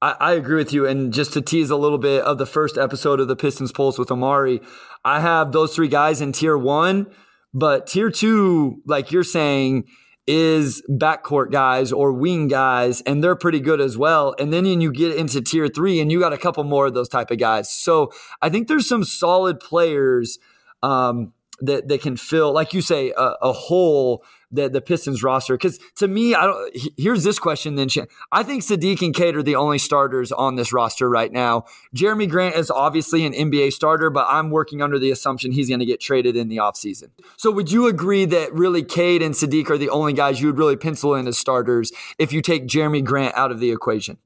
I, I, agree with you. And just to tease a little bit of the first episode of the Pistons Pulse with Amari, I have those three guys in tier one but tier two, like you're saying, is backcourt guys or wing guys, and they're pretty good as well. And then you get into tier three, and you got a couple more of those type of guys. So I think there's some solid players um, that that can fill, like you say, a, a hole the the Pistons roster? Because to me, I don't. Here's this question. Then I think Saddiq and Cade are the only starters on this roster right now. Jerami Grant is obviously an NBA starter, but I'm working under the assumption he's going to get traded in the offseason. So would you agree that really Cade and Saddiq are the only guys you would really pencil in as starters if you take Jerami Grant out of the equation?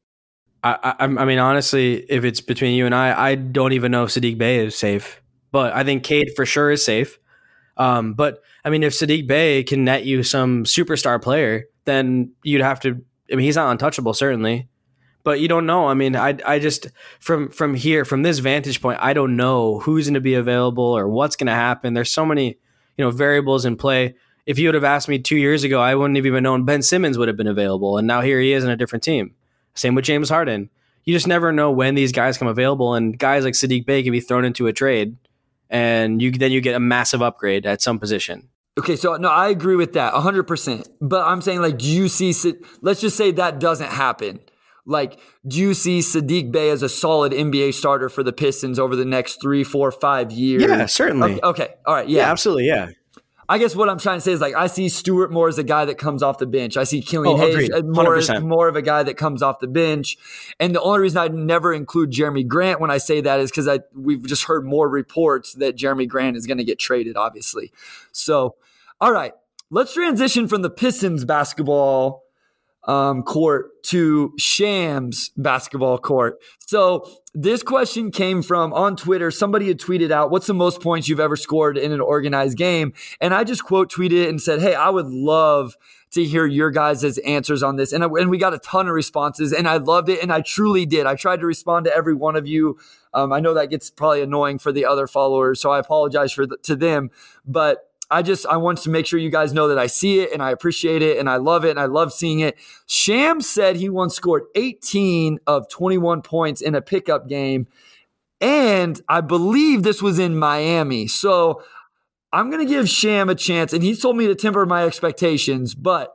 I, I, I mean, honestly, if it's between you and I, I don't even know if Saddiq Bey is safe, but I think Cade for sure is safe. Um, but I mean, if Saddiq Bey can net you some superstar player, then you'd have to. I mean, he's not untouchable, certainly, but you don't know. I mean, I I just from from here from this vantage point, I don't know who's going to be available or what's going to happen. There's so many you know variables in play. If you would have asked me two years ago, I wouldn't have even known Ben Simmons would have been available, and now here he is in a different team. Same with James Harden. You just never know when these guys come available, and guys like Saddiq Bey can be thrown into a trade and you then you get a massive upgrade at some position. Okay, so no, I agree with that 100%. But I'm saying, like, do you see, let's just say that doesn't happen. Like, do you see Saddiq Bey as a solid NBA starter for the Pistons over the next three, four, five years? Yeah, certainly. Okay, okay. all right, yeah. yeah. absolutely, yeah. I guess what I'm trying to say is like I see Stewart more as a guy that comes off the bench. I see Killian oh, Hayes more as, more of a guy that comes off the bench. And the only reason I never include Jerami Grant when I say that is because I we've just heard more reports that Jerami Grant is going to get traded, obviously. So, all right, let's transition from the Pistons basketball um, court to Shams basketball court. So this question came from on Twitter. Somebody had tweeted out, "What's the most points you've ever scored in an organized game?" And I just quote tweeted and said, "Hey, I would love." To hear your guys' answers on this. And, and we got a ton of responses, and I loved it. And I truly did. I tried to respond to every one of you. Um, I know that gets probably annoying for the other followers, so I apologize for the, to them. But I just I want to make sure you guys know that I see it and I appreciate it and I love it and I love seeing it. Sham said he once scored 18 of 21 points in a pickup game. And I believe this was in Miami. So I'm going to give Sham a chance. And he told me to temper my expectations, but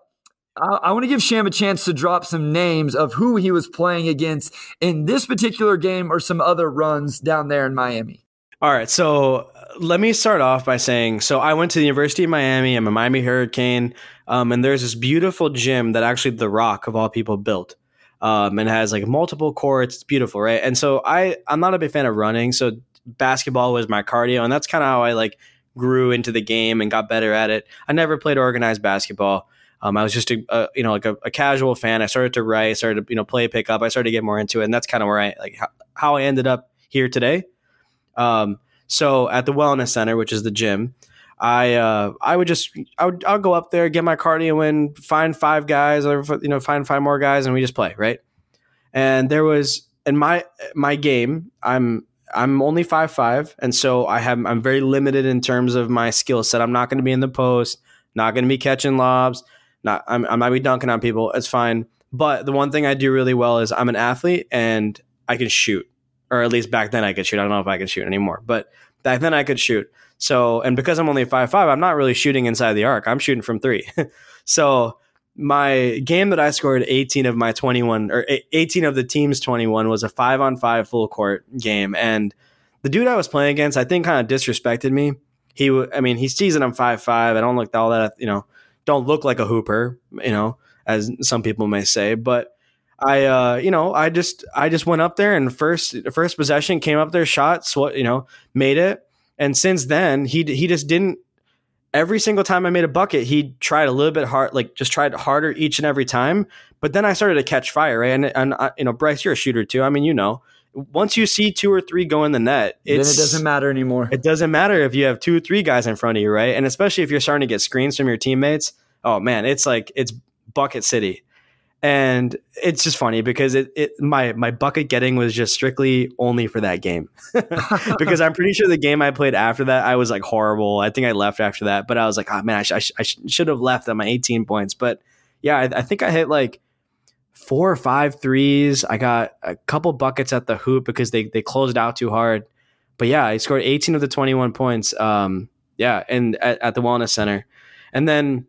I, I want to give Sham a chance to drop some names of who he was playing against in this particular game or some other runs down there in Miami. All right. So let me start off by saying so I went to the University of Miami. I'm a Miami Hurricane. Um, and there's this beautiful gym that actually The Rock, of all people, built. Um, and has like multiple courts. It's beautiful, right? And so I, I'm not a big fan of running. So basketball was my cardio. And that's kind of how I like grew into the game and got better at it. I never played organized basketball. Um, I was just a, a you know like a, a, casual fan. I started to write, started to you know play pickup. I started to get more into it, and that's kind of where I like how, how I ended up here today. Um, so at the wellness center, which is the gym, I uh, I would just I would I'll go up there, get my cardio in, find five guys, or you know, find five more guys, and we just play, right? And there was in my my game, I'm I'm only five five, and so I have I'm very limited in terms of my skill set. I'm not going to be in the post, not going to be catching lobs, not I'm, I might be dunking on people. It's fine, but the one thing I do really well is I'm an athlete and I can shoot or at least back then I could shoot. I don't know if I can shoot anymore, but back then I could shoot. So, and because I'm only five five, I'm not really shooting inside the arc. I'm shooting from three. <laughs> so, my game that I scored 18 of my 21 or 18 of the team's 21 was a five on five full court game, and the dude I was playing against, I think, kind of disrespected me. He, I mean, he sees that I'm five five. I don't look all that, you know, don't look like a hooper, you know, as some people may say, but I uh, you know, I just I just went up there and first first possession came up there, shot, sw- you know, made it. And since then, he he just didn't. Every single time I made a bucket, he tried a little bit hard, like just tried harder each and every time. But then I started to catch fire, right? And and uh, you know, Bryce, you're a shooter too. I mean, you know, once you see two or three go in the net, then it doesn't matter anymore. It doesn't matter if you have two or three guys in front of you, right? And especially if you're starting to get screens from your teammates. Oh man, it's like it's bucket city and it's just funny because it, it my my bucket getting was just strictly only for that game <laughs> because I'm pretty sure the game I played after that I was like horrible. I think I left after that, but I was like, oh man, I, sh- I, sh- I sh- should have left at my 18 points. But yeah, I, I, think I hit like four or five threes. I got a couple buckets at the hoop because they they closed out too hard. But yeah, I scored 18 of the 21 points. Um, yeah, and at, at the Wellness Center, and then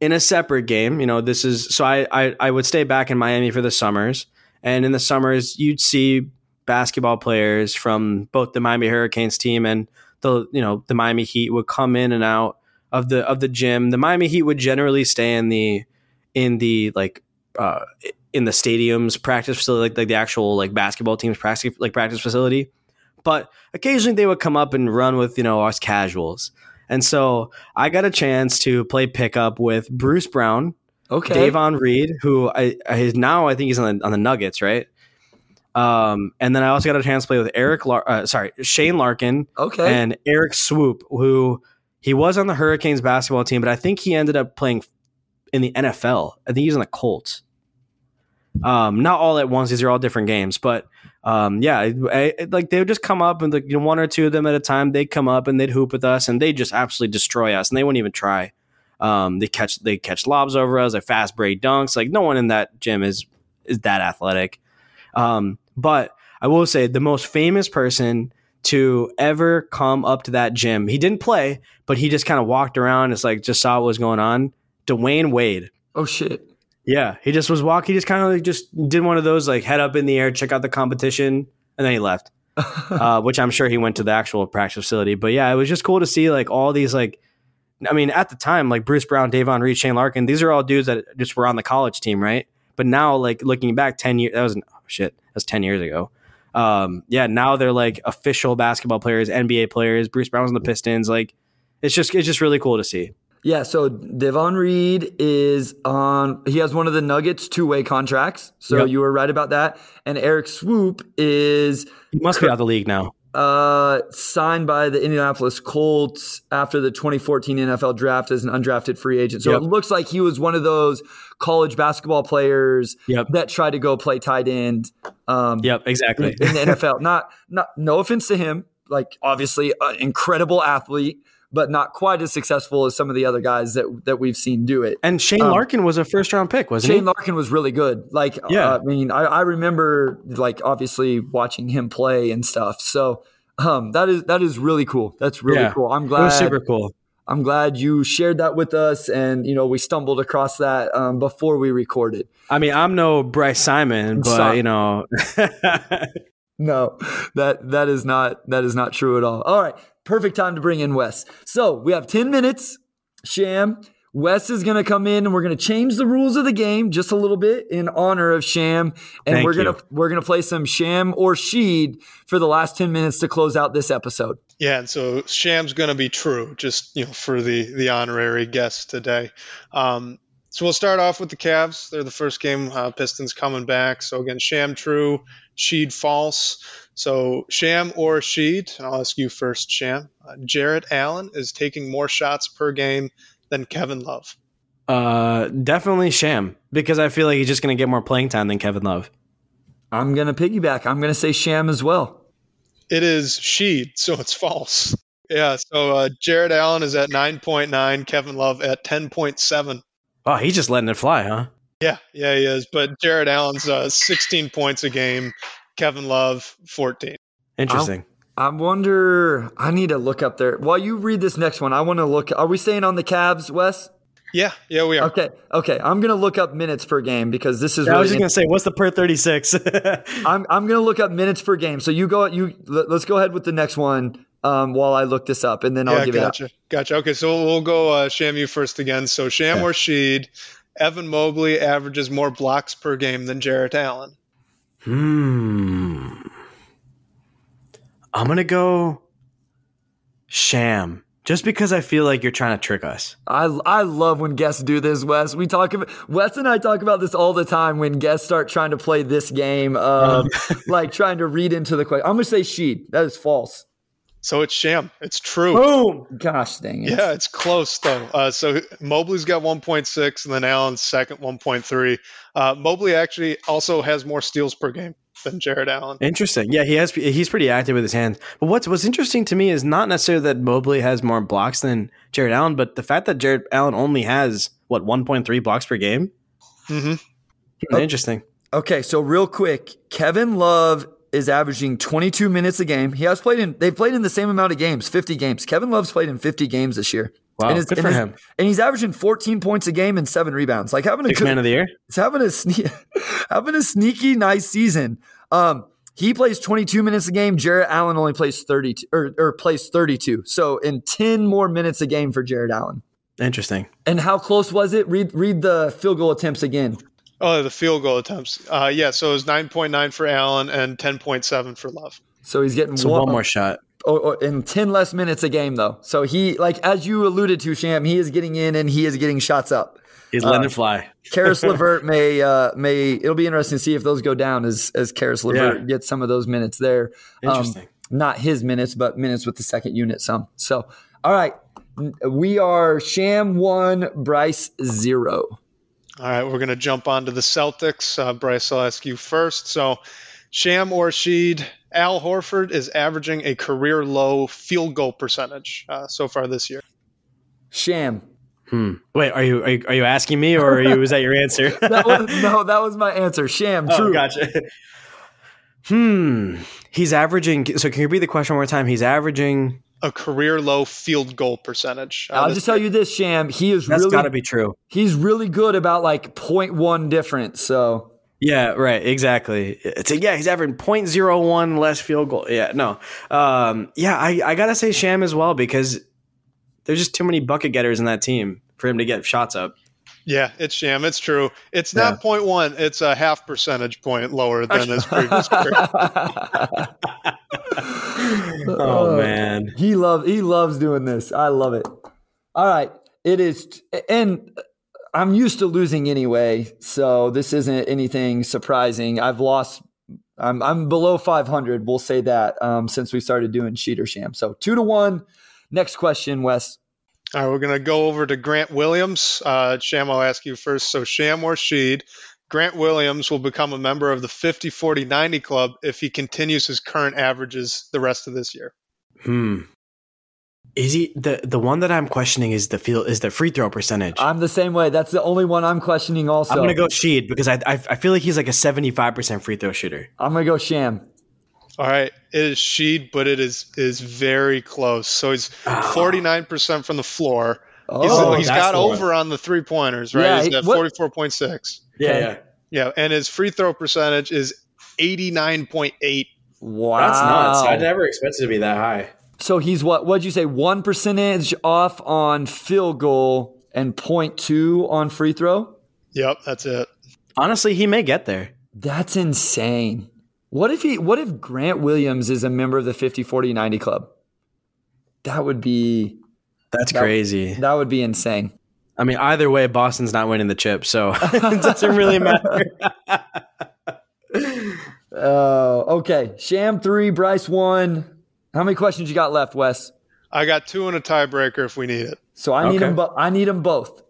in a separate game, you know, this is so I, I I would stay back in Miami for the summers, and in the summers you'd see basketball players from both the Miami Hurricanes team and the you know the Miami Heat would come in and out of the of the gym. The Miami Heat would generally stay in the in the like uh, in the stadiums practice facility, like, like the actual like basketball teams practice like practice facility. But occasionally they would come up and run with you know us casuals. And so I got a chance to play pickup with Bruce Brown, Okay. Davon Reed, who I, I now I think he's on the, on the Nuggets, right? Um, and then I also got a chance to play with Eric, Lar- uh, sorry, Shane Larkin okay. and Erik Swoope, who he was on the Hurricanes basketball team, but I think he ended up playing in the NFL. I think he's on the Colts. Um, not all at once; these are all different games, but um, yeah, I, I, like they would just come up and like you know, one or two of them at a time. They'd come up and they'd hoop with us, and they just absolutely destroy us, and they wouldn't even try. Um, they catch they catch lobs over us, they fast break dunks. Like no one in that gym is is that athletic. Um, but I will say the most famous person to ever come up to that gym. He didn't play, but he just kind of walked around. It's like just saw what was going on. Dwyane Wade. oh shit. Yeah, he just was walking. He just kind of like just did one of those like head up in the air, check out the competition, and then he left. <laughs> uh, which I'm sure he went to the actual practice facility. But yeah, it was just cool to see like all these like. I mean, at the time, like Bruce Brown, Davon Reed, Shane Larkin, these are all dudes that just were on the college team, right? But now, like looking back, ten years that was oh, shit. That was ten years ago. Um, yeah, now they're like official basketball players, NBA players. Bruce Brown's on the Pistons. Like, it's just it's just really cool to see. Yeah, so Davon Reed is on. He has one of the Nuggets two-way contracts. So Yep. you were right about that. And Erik Swoope is He must be out of the league now. uh, signed by the Indianapolis Colts after the 2014 NFL draft as an undrafted free agent. So Yep. it looks like he was one of those college basketball players Yep. that tried to go play tight end. Um, Yep, exactly. in the NFL. Not not no offense to him, like obviously an incredible athlete, but not quite as successful as some of the other guys that that we've seen do it. And Shane Um, Larkin was a first round pick, wasn't Shane he? Larkin was really good. Like, Yeah. uh, I mean, I, I remember like obviously watching him play and stuff. So um, that is that is really cool. That's really Yeah. cool. I'm glad. It was super cool. I'm glad you shared that with us, and you know we stumbled across that um, before we recorded. I mean, I'm no Bryce Simon, but Sorry. you know, <laughs> No, that that is not that is not true at all. All right, perfect time to bring in Wes. So we have ten minutes. Sham, Wes is going to come in, and we're going to change the rules of the game just a little bit in honor of Sham, and Thank we're gonna we're gonna play some Sham or Sheed for the last ten minutes to close out this episode. Yeah, and so Sham's going to be true, just you know, for the the honorary guest today. Um, so we'll start off with the Cavs. They're the first game. Uh, Pistons coming back. So again, Sham true, Sheed false. So Sham or Sheed? and I'll ask you first, Sham. Uh, Jarrett Allen is taking more shots per game than Kevin Love. uh, definitely Sham because I feel like he's just going to get more playing time than Kevin Love. I'm going to piggyback. I'm going to say Sham as well. It is Sheed, so it's false. Yeah, so uh, Jarrett Allen is at 9.9, Kevin Love at 10.7. Oh, he's just letting it fly, huh? Yeah, yeah, he is. But Jarrett Allen's uh, 16 points a game. Kevin Love 14. Interesting. I wonder. I need to look up there. While you read this next one, I want to look. Are we staying on the Cavs, Wes? Yeah, yeah, we are. Okay, okay. I'm gonna look up minutes per game because this is I really was just going to say, what's the per 36? <laughs> I'm I'm gonna look up minutes per game. So you go you let, us go ahead with the next one um, while I look this up, and then I'll yeah, give it gotcha, gotcha. Okay, so we'll go uh, Sham you first again. So Sham Okay. or Sheed, Evan Mobley averages more blocks per game than Jarrett Allen. Hmm. I'm going to go Sham just because I feel like you're trying to trick us. I I love when guests do this, Wes. We talk about Wes and I talk about this all the time when guests start trying to play this game of <laughs> like trying to read into the question. I'm gonna say Sheed. That is false. So it's Sham. It's true. Boom. Gosh dang it. Yeah, it's close though. Uh, so Mobley's got 1.6, and then Allen's second 1.3. Uh, Mobley actually also has more steals per game than Jarrett Allen. Interesting. Yeah, he has. He's pretty active with his hands. But what's what's interesting to me is not necessarily that Mobley has more blocks than Jarrett Allen, but the fact that Jarrett Allen only has what 1.3 blocks per game. Mm-hmm. Interesting. Okay, so real quick, Kevin Love is averaging 22 minutes a game. He has played in. They've played in the same amount of games, 50 games. Kevin Love's played in 50 games this year. Wow, and his- good and for his- him. And he's averaging 14 points a game and seven rebounds. Like having a Six good, man of the year. It's having a <laughs> having a sneaky nice season. Um, He plays 22 minutes a game. Jarrett Allen only plays 32 or, or plays 32. So in 10 more minutes a game for Jarrett Allen. Interesting. And how close was it? Read read the field goal attempts again. Oh, the field goal attempts. Uh, yeah, so it was 9.9 for Allen and 10.7 for Love. So he's getting So one, one more shot. oh, oh, in 10 less minutes a game though. So he like as you alluded to Sham, he is getting in and he is getting shots up. He's Uh, letting it fly. Karis <laughs> Levert may uh, may it'll be interesting to see if those go down as as Caris LeVert Yeah. gets some of those minutes there. Um, Interesting. not his minutes, but minutes with the second unit some. So all right. We are Sham one, Bryce zero. All right, we're going to jump on to the Celtics. Uh, Bryce, I'll ask you first. So, Sham or Sheed, Al Horford is averaging a career low field goal percentage uh, so far this year. Sham. Hmm. Wait, are you, are you are you asking me or are you, was that your answer? <laughs> That was, no, that was my answer. Sham. True. Oh, gotcha. <laughs> Hmm. He's averaging. So can you repeat the question one more time? He's averaging. A career low field goal percentage. uh, I'll just tell you this, Sham. He is That's really got to be true. he's really good about like 0.1 difference. So Yeah, right. Exactly. It's a, yeah, he's averaging 0.01 less field goal. Yeah, no. Um, yeah, I, I got to say Sham as well because there's just too many bucket getters in that team for him to get shots up. Yeah, it's Sham. It's true. It's not point one. It's a half percentage point lower than his <laughs> previous career. <laughs> Oh, man. He love he loves doing this. I love it. All right. It is and I'm used to losing anyway, so this isn't anything surprising. I've lost I'm I'm below 500, we'll say that, um, since we started doing Sheed or sham. So 2 to 1. Next question, Wes. All right, we're going to go over to Grant Williams. Uh, Sham, I'll ask you first. So, Sham or Sheed, Grant Williams will become a member of the 50 40 90 club if he continues his current averages the rest of this year. Hmm. Is he the the one that I'm questioning is the field is the free throw percentage? I'm the same way. That's the only one I'm questioning also. I'm gonna go Sheed because I, I I feel like he's like a 75 percent free throw shooter. I'm going to go sham. All right, it is Sheed, but it is is very close. So he's ah. 49% from the floor. He's, Oh, he's that's got the one. over on the three pointers, right? Yeah, he's at 44.6. Yeah, Okay. yeah. Yeah, and his free throw percentage is 89.8. Wow. That's nuts. I never expected to be that high. So he's what? What'd you say? One percentage off on field goal and 0.2 on free throw. Yep, that's it. Honestly, he may get there. That's insane. What if he? What if Grant Williams is a member of the 50, 40, 90 club? That would be That's That- crazy. that would be insane. I mean, either way, Boston's not winning the chip, so <laughs> it doesn't really <laughs> matter. Oh, okay. Sham three, Bryce one. How many questions you got left, Wes? I got two and a tiebreaker if we need it. So I need Okay. them. Bo- I need them both.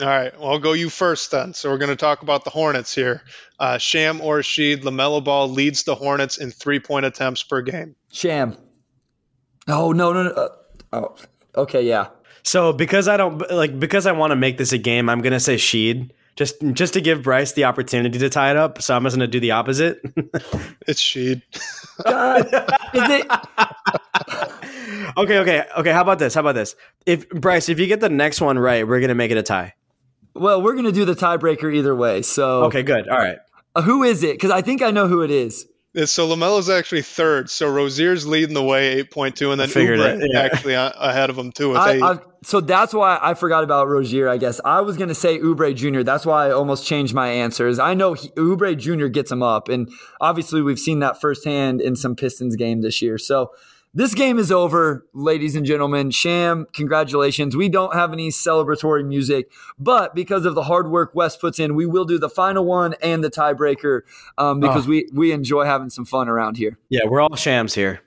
All right, well, I'll go you first then. So we're going to talk about the Hornets here. Uh, Sham or Sheed, LaMelo Ball leads the Hornets in three point attempts per game. Sham. Oh no no no. Uh, oh, okay. Yeah. so because I don't like because I want to make this a game, I'm gonna say Sheed just just to give Bryce the opportunity to tie it up. So I'm just gonna do the opposite. <laughs> It's Sheed. <laughs> God, is it? <laughs> okay, okay, okay. How about this? How about this? If Bryce, if you get the next one right, we're gonna make it a tie. Well, we're gonna do the tiebreaker either way. So Okay, good. All right. Uh, who is it? Because I think I know who it is. Yeah, So LaMelo's actually third. So Rozier's leading the way, 8.2, and then Figured Oubre it, yeah. actually ahead of him too with I, eight. I, so that's why I forgot about Rozier. I guess I was gonna say Oubre Jr. That's why I almost changed my answers. I know he, Oubre Jr. gets him up, and obviously we've seen that firsthand in some Pistons game this year. So this game is over, ladies and gentlemen. Sham, congratulations. We don't have any celebratory music, but because of the hard work Wes puts in, we will do the final one and the tiebreaker um, because Oh. we we enjoy having some fun around here. Yeah, we're all shams here.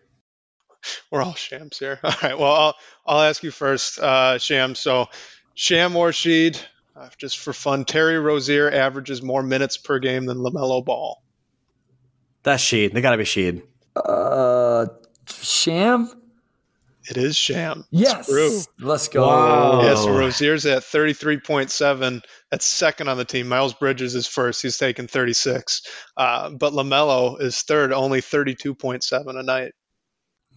We're all shams here. <laughs> All right. Well, I'll, I'll ask you first, uh, Sham. So, Sham or Sheed, uh, just for fun, Terry Rozier averages more minutes per game than LaMelo Ball. That's Sheed. They gotta be Sheed. Uh, Sham. It is Sham. Yes. true. Let's go. Wow. Yeah, so Rozier's at 33.7. That's second on the team. Miles Bridges is first. He's taking 36. Uh, but LaMelo is third, only 32.7 a night.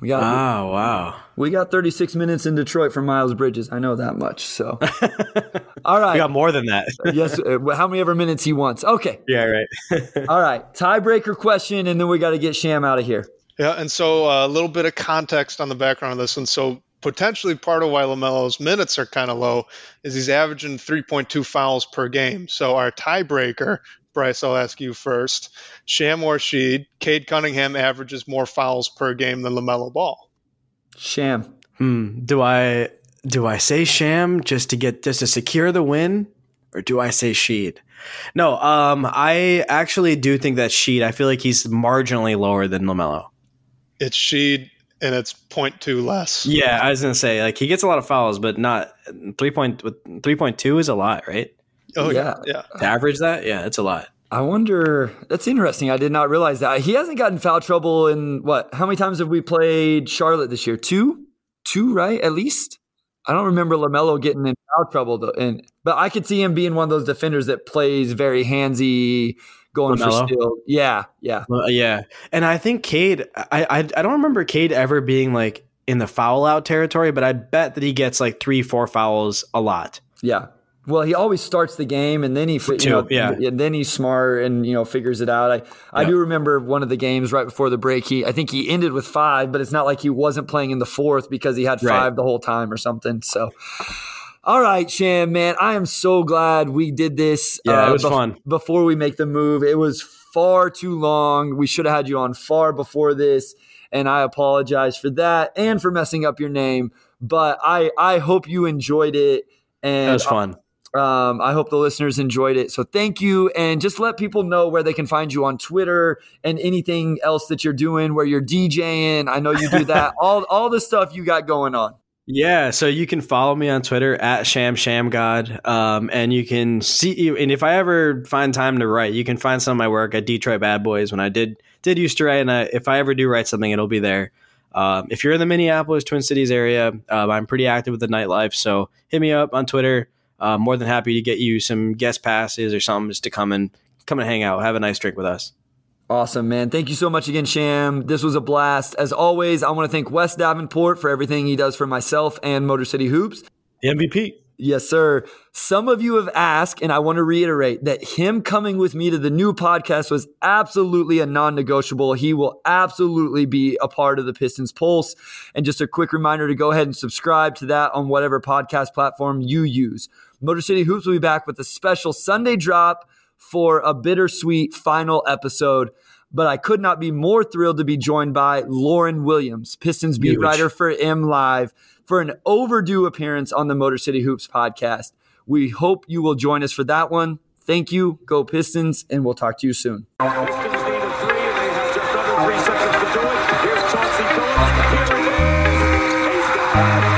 We got Oh wow. we got 36 minutes in Detroit for Miles Bridges. I know that much. So, all <laughs> All right. We got more than that. <laughs> yes. Uh, how many ever minutes he wants. Okay. Yeah, right. <laughs> All right. Tiebreaker question, and then we got to get Sham out of here. Yeah, and so uh, a little bit of context on the background of this one. So potentially part of why LaMelo's minutes are kind of low is he's averaging 3.2 fouls per game. So our tiebreaker, Bryce, I'll ask you first. Sham or Sheed, Cade Cunningham averages more fouls per game than LaMelo Ball. Sham. Hmm. Do I do I say Sham just to get just to secure the win, or do I say Sheed? No, um, I actually do think that Sheed. I feel like he's marginally lower than Lamelo. It's Sheed and it's 0.2 less. Yeah, I was gonna say like he gets a lot of fouls, but not three point three point two is a lot, right? Oh yeah, yeah. To average that, yeah, it's a lot. I wonder. That's interesting. I did not realize that he hasn't gotten foul trouble in what? How many times have we played Charlotte this year? Two, two, right? At least. I don't remember Lamelo getting in foul trouble though, and but I could see him being one of those defenders that plays very handsy, going LaMelo? for steal. Yeah, yeah, uh, yeah. And I think Cade. I, I I don't remember Cade ever being like in the foul out territory, but I bet that he gets like three, four fouls a lot. Yeah, well, he always starts the game, and then he, you know, yeah. and then he's smart and you know figures it out. I, I do remember one of the games right before the break. He, I think he ended with five, but it's not like he wasn't playing in the fourth because he had five right. the whole time or something. So, all right, Sham, man, I am so glad we did this. Yeah, uh, it was fun. Before we make the move, it was far too long. We should have had you on far before this, and I apologize for that and for messing up your name. But I, I hope you enjoyed it. And it was fun. Um, I hope the listeners enjoyed it. So thank you. And just let people know where they can find you on Twitter and anything else that you're doing, where you're DJing. I know you do that, <laughs> all, all the stuff you got going on. Yeah, so you can follow me on Twitter at Sham Sham God, um, and you can see. And if I ever find time to write, you can find some of my work at Detroit Bad Boys when I did did used to write. And I, if I ever do write something, it'll be there. Um, if you're in the Minneapolis Twin Cities area, um, I'm pretty active with the nightlife, so hit me up on Twitter uh, more than happy to get you some guest passes or something just to come and come and hang out, have a nice drink with us. Awesome, man. Thank you so much again, Sham. This was a blast. As always, I want to thank Wes Davenport for everything he does for myself and Motor City Hoops. The MVP. Yes, sir. Some of you have asked, and I want to reiterate that him coming with me to the new podcast was absolutely a non negotiable. He will absolutely be a part of the Pistons Pulse. And just a quick reminder to go ahead and subscribe to that on whatever podcast platform you use. Motor City Hoops will be back with a special Sunday drop for a bittersweet final episode. But I could not be more thrilled to be joined by Lauren Williams, Pistons beat Huge. writer for M Live, for an overdue appearance on the Motor City Hoops podcast. We hope you will join us for that one. Thank you. Go Pistons, and we'll talk to you soon. Pistons need